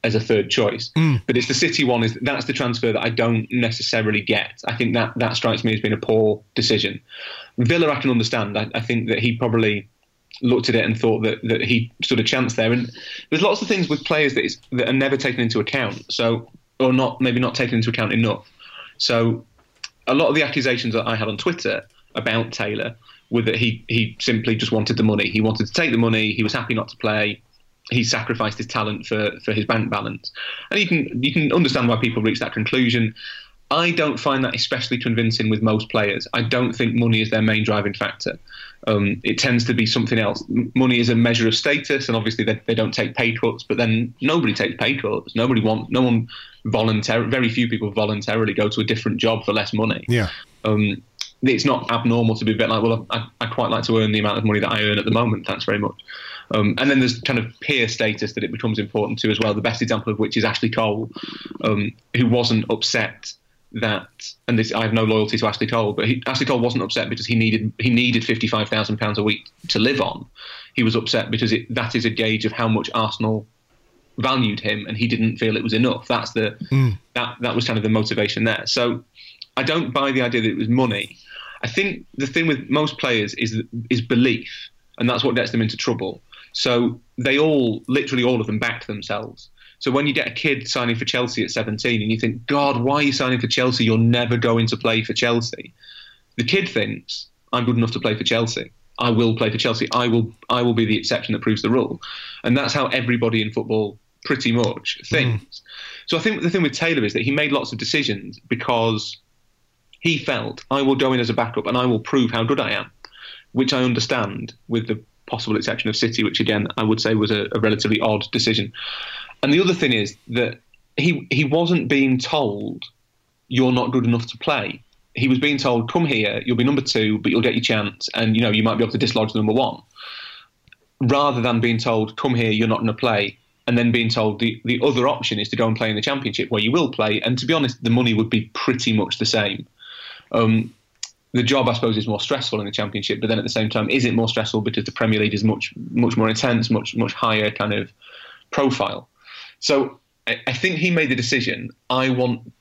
Speaker 2: as a third choice. Mm. But it's the City one is that's the transfer that I don't necessarily get. I think that that strikes me as being a poor decision. Villa I can understand. I, I think that he probably looked at it and thought that, that he stood a chance there. And there's lots of things with players that, is, that are never taken into account. So or not maybe not taken into account enough. So a lot of the accusations that I had on Twitter about Taylor with that he he simply just wanted the money. He wanted to take the money. He was happy not to play. He sacrificed his talent for, for his bank balance, and you can you can understand why people reach that conclusion. I don't find that especially convincing with most players. I don't think money is their main driving factor. Um, it tends to be something else. Money is a measure of status, and obviously they, they don't take pay cuts. But then nobody takes pay cuts. Nobody want. No one voluntarily. Very few people voluntarily go to a different job for less money.
Speaker 1: Yeah.
Speaker 2: Um, it's not abnormal to be a bit like, well, I, I, quite like to earn the amount of money that I earn at the moment. Thanks very much. Um, and then there's kind of peer status that it becomes important to as well. The best example of which is Ashley Cole, um, who wasn't upset that, and this, I have no loyalty to Ashley Cole, but he, Ashley Cole wasn't upset because he needed he needed fifty five thousand pounds a week to live on. He was upset because it, that is a gauge of how much Arsenal valued him, and he didn't feel it was enough. That's the mm. that that was kind of the motivation there. So I don't buy the idea that it was money. I think the thing with most players is is belief, and that's what gets them into trouble. So they all, literally all of them, back themselves. So when you get a kid signing for Chelsea at 17 and you think, God, why are you signing for Chelsea? You're never going to play for Chelsea. The kid thinks, I'm good enough to play for Chelsea. I will play for Chelsea. I will I will be the exception that proves the rule. And that's how everybody in football pretty much thinks. Mm. So I think the thing with Taylor is that he made lots of decisions because he felt, I will go in as a backup and I will prove how good I am, which I understand with the possible exception of City, which again I would say was a, a relatively odd decision. And the other thing is that he he wasn't being told you're not good enough to play. He was being told, "Come here, you'll be number two, but you'll get your chance, and you know you might be able to dislodge the number one." Rather than being told, "Come here, you're not going to play, and then being told the, the other option is to go and play in the championship where you will play. And to be honest, the money would be pretty much the same. Um, the job, I suppose, is more stressful in the championship, but then at the same time, is it more stressful because the Premier League is much much more intense, much much higher kind of profile? So I, I think he made the decision. I want.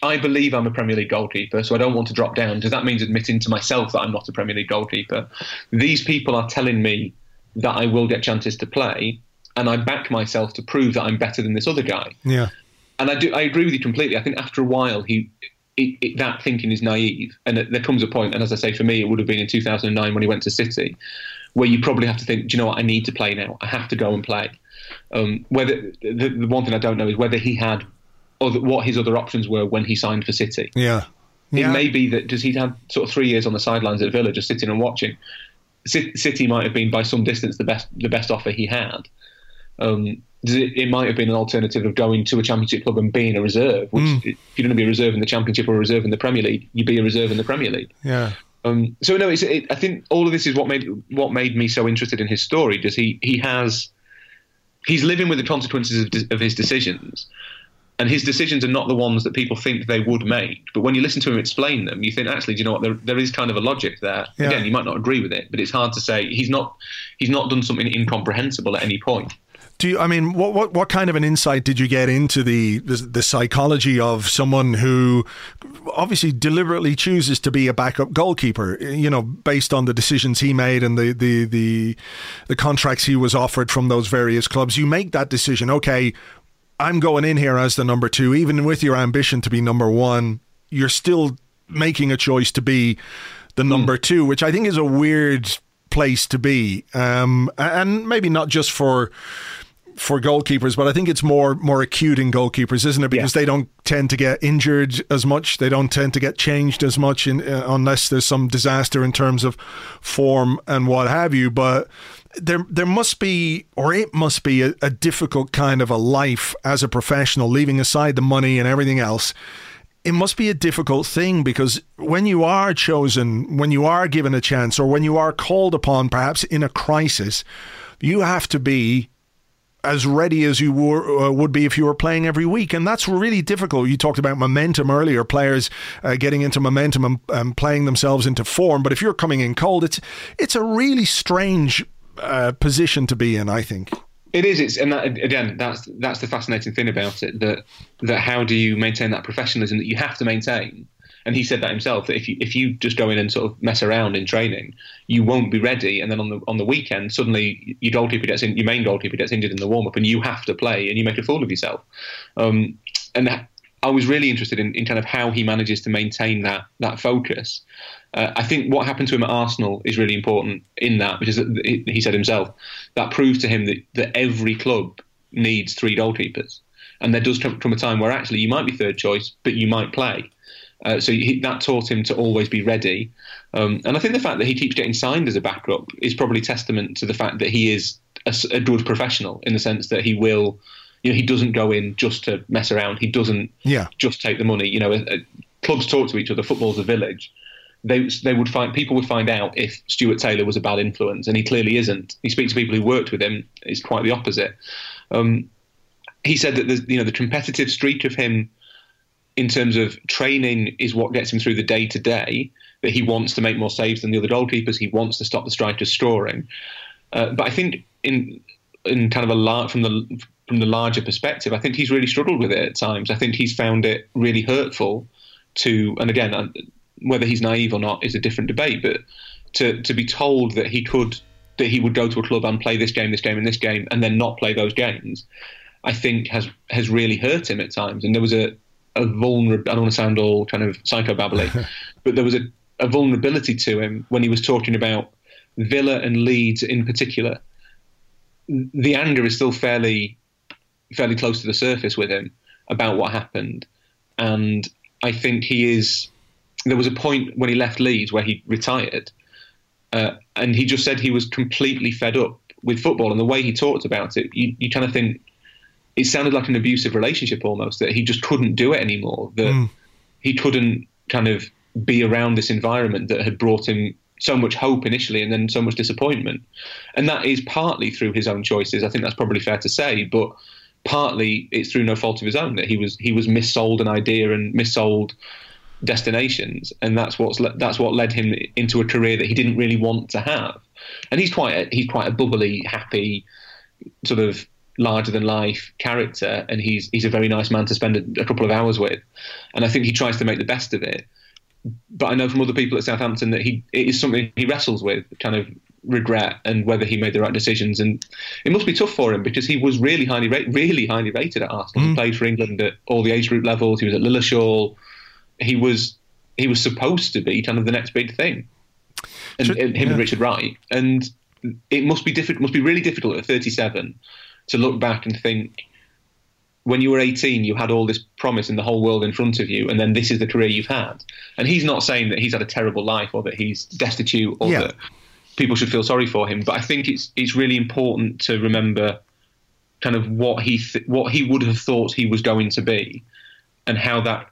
Speaker 2: I believe I'm a Premier League goalkeeper, so I don't want to drop down. Does that mean admitting to myself that I'm not a Premier League goalkeeper? These people are telling me that I will get chances to play, and I back myself to prove that I'm better than this other guy.
Speaker 1: Yeah.
Speaker 2: And I do. I agree with you completely. I think after a while, he it, it, that thinking is naive, and there comes a point, and as I say, for me, it would have been in 2009 when he went to City, where you probably have to think, do you know what? I need to play now. I have to go and play. Um, whether the, the, one thing I don't know is whether he had, or what his other options were when he signed for City.
Speaker 1: Yeah. yeah.
Speaker 2: It may be that does he had sort of three years on the sidelines at Villa, just sitting and watching. City might have been by some distance the best the best offer he had. Um, it, it, might have been an alternative of going to a championship club and being a reserve. Which, mm. if you're going to be a reserve in the championship or a reserve in the Premier League, you'd be a reserve in the Premier League.
Speaker 1: Yeah.
Speaker 2: Um, so no, it, I think all of this is what made what made me so interested in his story. Does he he has he's living with the consequences of, de- of his decisions, and his decisions are not the ones that people think they would make. But when you listen to him explain them, you think actually, do you know what? There, there is kind of a logic there. Yeah. Again, you might not agree with it, but it's hard to say he's not he's not done something incomprehensible at any point.
Speaker 1: Do you, I mean, what, what, what kind of an insight did you get into the, the, the psychology of someone who obviously deliberately chooses to be a backup goalkeeper? You know, based on the decisions he made and the the the, the contracts he was offered from those various clubs, you make that decision. Okay, I'm going in here as the number two, even with your ambition to be number one. You're still making a choice to be the hmm. number mm. two, which I think is a weird place to be, um, and maybe not just for for goalkeepers, but I think it's more more acute in goalkeepers, isn't it? Because yeah. they don't tend to get injured as much. They don't tend to get changed as much in, uh, unless there's some disaster in terms of form and what have you. But there there must be, or it must be, a, a difficult kind of a life as a professional, leaving aside the money and everything else it must be a difficult thing because when you are chosen, when you are given a chance, or when you are called upon, perhaps in a crisis, you have to be as ready as you were, uh, would be if you were playing every week. And that's really difficult. You talked about momentum earlier, players uh, getting into momentum and, and, playing themselves into form. But if you're coming in cold, it's it's a really strange uh, position to be in. I think
Speaker 2: it is. It's and that, again, that's that's the fascinating thing about it. That that how do you maintain that professionalism that you have to maintain and he said that himself that if you if you just go in and sort of mess around in training, you won't be ready. And then on the on the weekend, suddenly your goalkeeper gets in, your main goalkeeper gets injured in the warm up, and you have to play, and you make a fool of yourself. Um, and I was really interested in, in kind of how he manages to maintain that that focus. Uh, I think what happened to him at Arsenal is really important in that, because he said himself that proves to him that, that every club needs three goalkeepers. And there does come, come a time where actually you might be third choice, but you might play. Uh, so he, that taught him to always be ready. Um, and I think the fact that he keeps getting signed as a backup is probably testament to the fact that he is a, a good professional in the sense that he will, you know, he doesn't go in just to mess around. He doesn't
Speaker 1: yeah.
Speaker 2: just take the money. You know, uh, clubs talk to each other. Football's a village. They they would find people would find out if Stuart Taylor was a bad influence, and he clearly isn't. He speaks to people who worked with him. It's quite the opposite. Um, he said that the you know the competitive streak of him in terms of training is what gets him through the day to day. That he wants to make more saves than the other goalkeepers. He wants to stop the strikers scoring. Uh, but I think in in kind of a lar- from the from the larger perspective, I think he's really struggled with it at times. I think he's found it really hurtful to, and again, uh, whether he's naive or not is a different debate. But to to be told that he could that he would go to a club and play this game, this game, and this game, and then not play those games, I think has has really hurt him at times. And there was a a vulnerable. I don't want to sound all kind of psychobabbly, but there was a, a vulnerability to him when he was talking about Villa and Leeds in particular. The anger is still fairly fairly close to the surface with him about what happened, and I think he is. There was a point when he left Leeds where he retired, uh, and he just said he was completely fed up with football and the way he talked about it. You, you kind of think it sounded like an abusive relationship almost that he just couldn't do it anymore. That mm. he couldn't kind of be around this environment that had brought him so much hope initially and then so much disappointment. And that is partly through his own choices. I think that's probably fair to say, but partly it's through no fault of his own that he was he was missold an idea and missold destinations, and that's what's le- that's what led him into a career that he didn't really want to have. And he's quite a, he's quite a bubbly, happy, sort of larger than life character, and he's he's a very nice man to spend a, a couple of hours with, and I think he tries to make the best of it. But I know from other people at Southampton that he it is something he wrestles with, kind of regret and whether he made the right decisions. And it must be tough for him because he was really highly ra- really highly rated at Arsenal. He mm. played for England at all the age group levels. He was at Lilleshall. He was he was supposed to be kind of the next big thing. And,
Speaker 1: Should-
Speaker 2: and him
Speaker 1: yeah.
Speaker 2: and Richard Wright. And it must be difficult. Must be really difficult at 37 to look back and think. When you were 18, you had all this promise and the whole world in front of you, and then this is the career you've had. And he's not saying that he's had a terrible life or that he's destitute or
Speaker 1: Yeah.
Speaker 2: that people should feel sorry for him. But I think it's it's really important to remember kind of what he th- what he would have thought he was going to be, and how that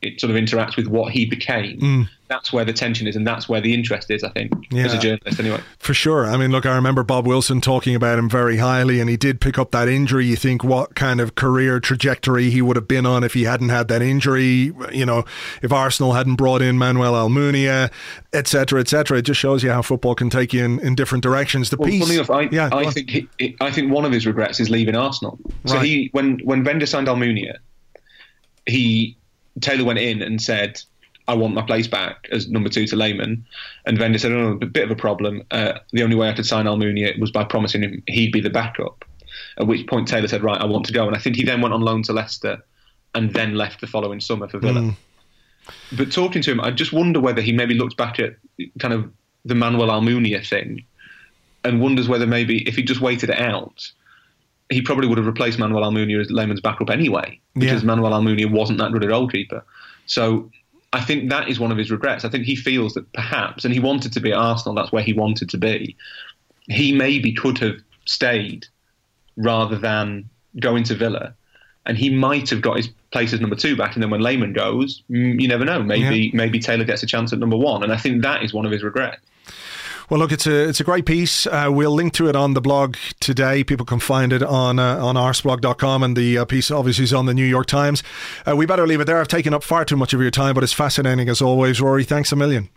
Speaker 2: it sort of interacts with what he became. Mm. That's where the tension is, and that's where the interest is. I think as a journalist, anyway.
Speaker 1: For sure. I mean, look, I remember Bob Wilson talking about him very highly, and he did pick up that injury. You think what kind of career trajectory he would have been on if he hadn't had that injury? You know, if Arsenal hadn't brought in Manuel Almunia, etc., etc. It just shows you how football can take you in, in different directions. The
Speaker 2: Well,
Speaker 1: piece,
Speaker 2: enough, I,
Speaker 1: yeah,
Speaker 2: I think he- I think one of his regrets is leaving Arsenal. So
Speaker 1: Right.
Speaker 2: he when when Wenger signed Almunia, he Taylor went in and said, "I want my place back as number two to Lehmann," and Wenger said, "Oh, a bit of a problem. Uh, the only way I could sign Almunia was by promising him he'd be the backup." At which point Taylor said, "Right, I want to go," and I think he then went on loan to Leicester, and then left the following summer for Villa. But talking to him, I just wonder whether he maybe looked back at kind of the Manuel Almunia thing and wonders whether maybe if he just waited it out, he probably would have replaced Manuel Almunia as Lehmann's backup anyway, because
Speaker 1: Yeah.
Speaker 2: Manuel Almunia wasn't that good a goalkeeper. So I think that is one of his regrets. I think he feels that perhaps, and he wanted to be at Arsenal, that's where he wanted to be. He maybe could have stayed rather than going to Villa. And he might have got his place as number two back, and then when Lehmann goes, mm, you never know. Maybe maybe Taylor gets a chance at number one, and I think that is one of his regrets.
Speaker 1: Well, look, it's a it's a great piece. Uh, we'll link to it on the blog today. People can find it on uh, on arseblog.com, and the uh, piece obviously is on the New York Times. Uh, we better leave it there. I've taken up far too much of your time, but it's fascinating as always. Rory, thanks a million.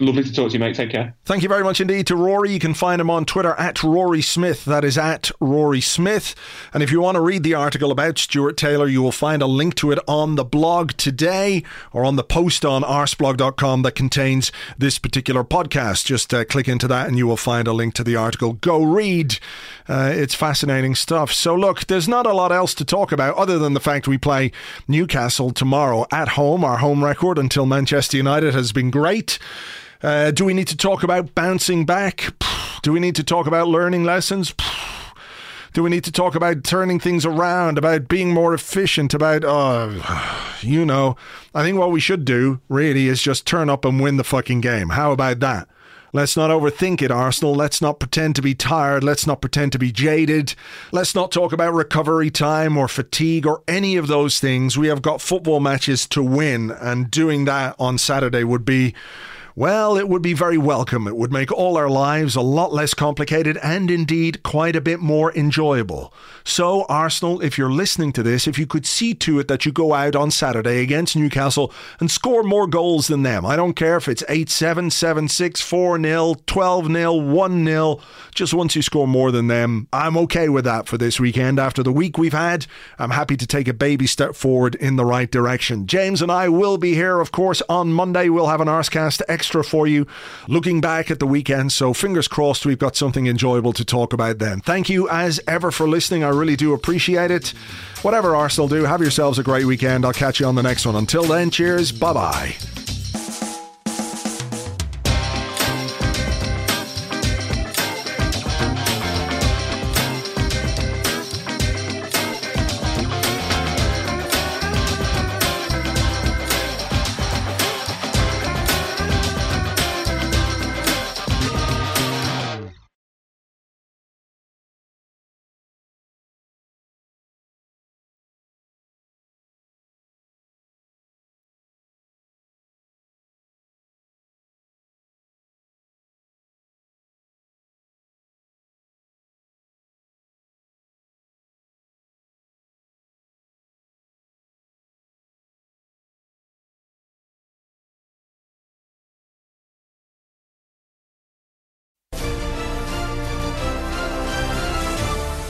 Speaker 2: Lovely to talk to you, mate. Take care.
Speaker 1: Thank you very much indeed to Rory. You can find him on Twitter at Rory Smith. That is at Rory Smith. And if you want to read the article about Stuart Taylor, you will find a link to it on the blog today or on the post on arseblog.com that contains this particular podcast. Just uh, click into that and you will find a link to the article. Go read. Uh, it's fascinating stuff. So, look, there's not a lot else to talk about other than the fact we play Newcastle tomorrow at home. Our home record until Manchester United has been great. Uh, do we need to talk about bouncing back? Do we need to talk about learning lessons? Do we need to talk about turning things around, about being more efficient, about, uh, you know, I think what we should do really is just turn up and win the fucking game. How about that? Let's not overthink it, Arsenal. Let's not pretend to be tired. Let's not pretend to be jaded. Let's not talk about recovery time or fatigue or any of those things. We have got football matches to win, and doing that on Saturday would be well, it would be very welcome. It would make all our lives a lot less complicated and indeed quite a bit more enjoyable. So, Arsenal, if you're listening to this, if you could see to it that you go out on Saturday against Newcastle and score more goals than them. I don't care if it's 8 7, 7 6, 4 0, 12 0, 1 0. Just once you score more than them, I'm okay with that for this weekend. After the week we've had, I'm happy to take a baby step forward in the right direction. James and I will be here, of course, on Monday. We'll have an Arsecast extra for you, looking back at the weekend. So fingers crossed we've got something enjoyable to talk about then. Thank you as ever for listening. I really do appreciate it. Whatever Arsenal do, have yourselves a great weekend. I'll catch you on the next one. Until then, cheers. Bye bye.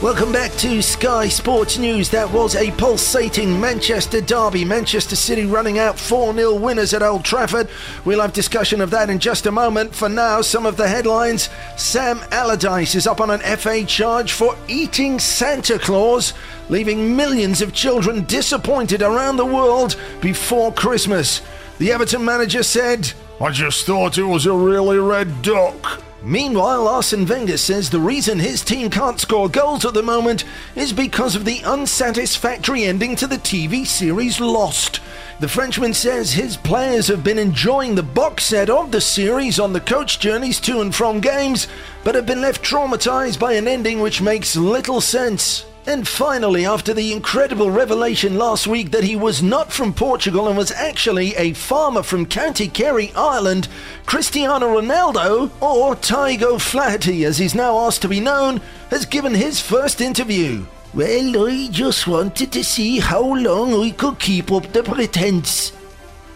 Speaker 3: Welcome back to Sky Sports News. That was a pulsating Manchester derby. Manchester City running out 4 0 winners at Old Trafford. We'll have discussion of that in just a moment. For now, some of the headlines Sam Allardyce is up on an FA charge for eating Santa Claus, leaving millions of children disappointed around the world before Christmas. The Everton manager said, I just thought it was a really red duck. Meanwhile, Arsene Wenger says the reason his team can't score goals at the moment is because of the unsatisfactory ending to the TV series Lost. The Frenchman says his players have been enjoying the box set of the series on the coach journeys to and from games, but have been left traumatized by an ending which makes little sense. And finally, after the incredible revelation last week that he was not from Portugal and was actually a farmer from County Kerry, Ireland, Cristiano Ronaldo, or Tadhg O'Flaherty as he's now asked to be known, has given his first interview. Well, I just wanted to see how long I could keep up the pretense.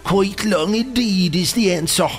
Speaker 3: Quite long indeed is the answer.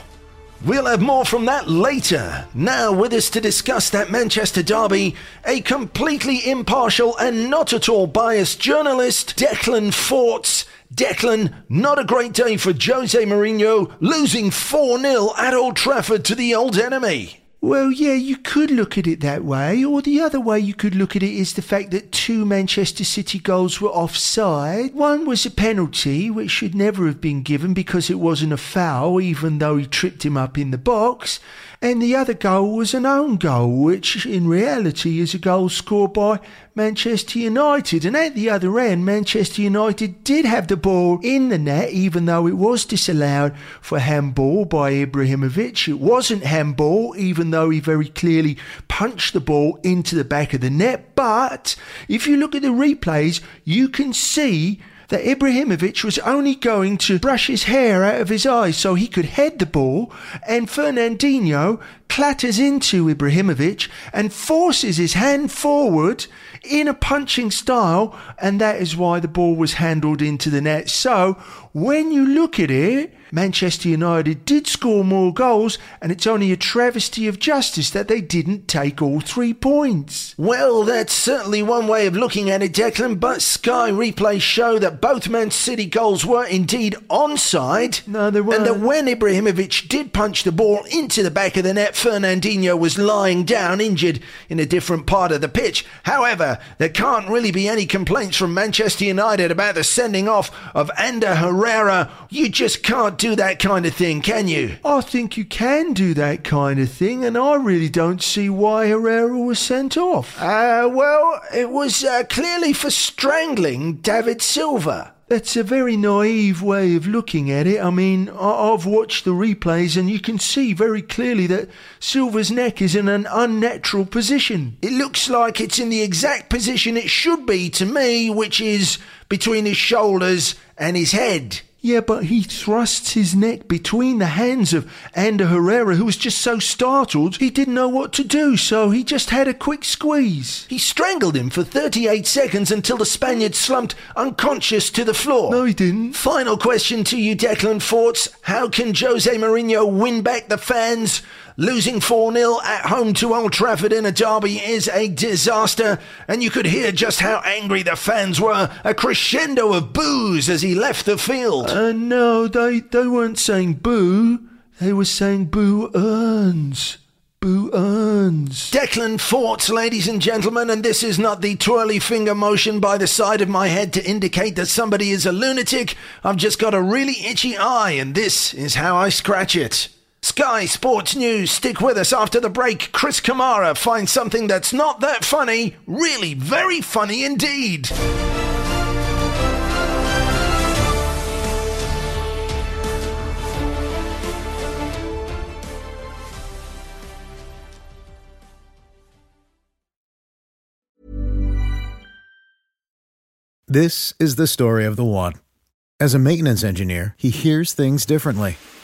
Speaker 3: We'll have more from that later. Now, with us to discuss that Manchester derby, a completely impartial and not at all biased journalist, Declan Forts. Declan, not a great day for Jose Mourinho, losing 4 0 at Old Trafford to the old enemy.
Speaker 4: Well, yeah, you could look at it that way, or the other way you could look at it is the fact that two Manchester City goals were offside. One was a penalty, which should never have been given because it wasn't a foul, even though he tripped him up in the box. And the other goal was an own goal, which in reality is a goal scored by Manchester United. And at the other end, Manchester United did have the ball in the net, even though it was disallowed for handball by Ibrahimovic. It wasn't handball, even though he very clearly punched the ball into the back of the net. But if you look at the replays, you can see that Ibrahimovic was only going to brush his hair out of his eyes so he could head the ball, and Fernandinho clatters into Ibrahimovic and forces his hand forward in a punching style, and that is why the ball was handled into the net. So, when you look at it, Manchester United did score more goals, and it's only a travesty of justice that they didn't take all three points.
Speaker 3: Well, that's certainly one way of looking at it, Declan, but Sky replays show that both Man City goals were indeed onside.
Speaker 4: No, they weren't.
Speaker 3: And that when Ibrahimovic did punch the ball into the back of the net, Fernandinho was lying down injured in a different part of the pitch. However, there can't really be any complaints from Manchester United about the sending off of Ander Herrera. Herrera, you just can't do that kind of thing, can you?
Speaker 4: I think you can do that kind of thing, and I really don't see why Herrera was sent off.
Speaker 3: Uh, well, it was uh, clearly for strangling David Silva.
Speaker 4: That's a very naive way of looking at it. I mean, I've watched the replays and you can see very clearly that Silva's neck is in an unnatural position.
Speaker 3: It looks like it's in the exact position it should be to me, which is between his shoulders and his head.
Speaker 4: Yeah, but he thrusts his neck between the hands of Ander Herrera, who was just so startled he didn't know what to do, so he just had a quick squeeze.
Speaker 3: He strangled him for 38 seconds until the Spaniard slumped unconscious to the floor.
Speaker 4: No, he didn't.
Speaker 3: Final question to you, Declan Forts. How can Jose Mourinho win back the fans? Losing 4 0 at home to Old Trafford in a derby is a disaster, and you could hear just how angry the fans were. A crescendo of boos as he left the field.
Speaker 4: Uh, no, they, they weren't saying boo. They were saying boo earns. Boo earns.
Speaker 3: Declan Forts, ladies and gentlemen, and this is not the twirly finger motion by the side of my head to indicate that somebody is a lunatic. I've just got a really itchy eye, and this is how I scratch it. Sky Sports News, stick with us after the break. Chris Kamara finds something that's not that funny, really very funny indeed.
Speaker 5: This is the story of the one. As a maintenance engineer, he hears things differently.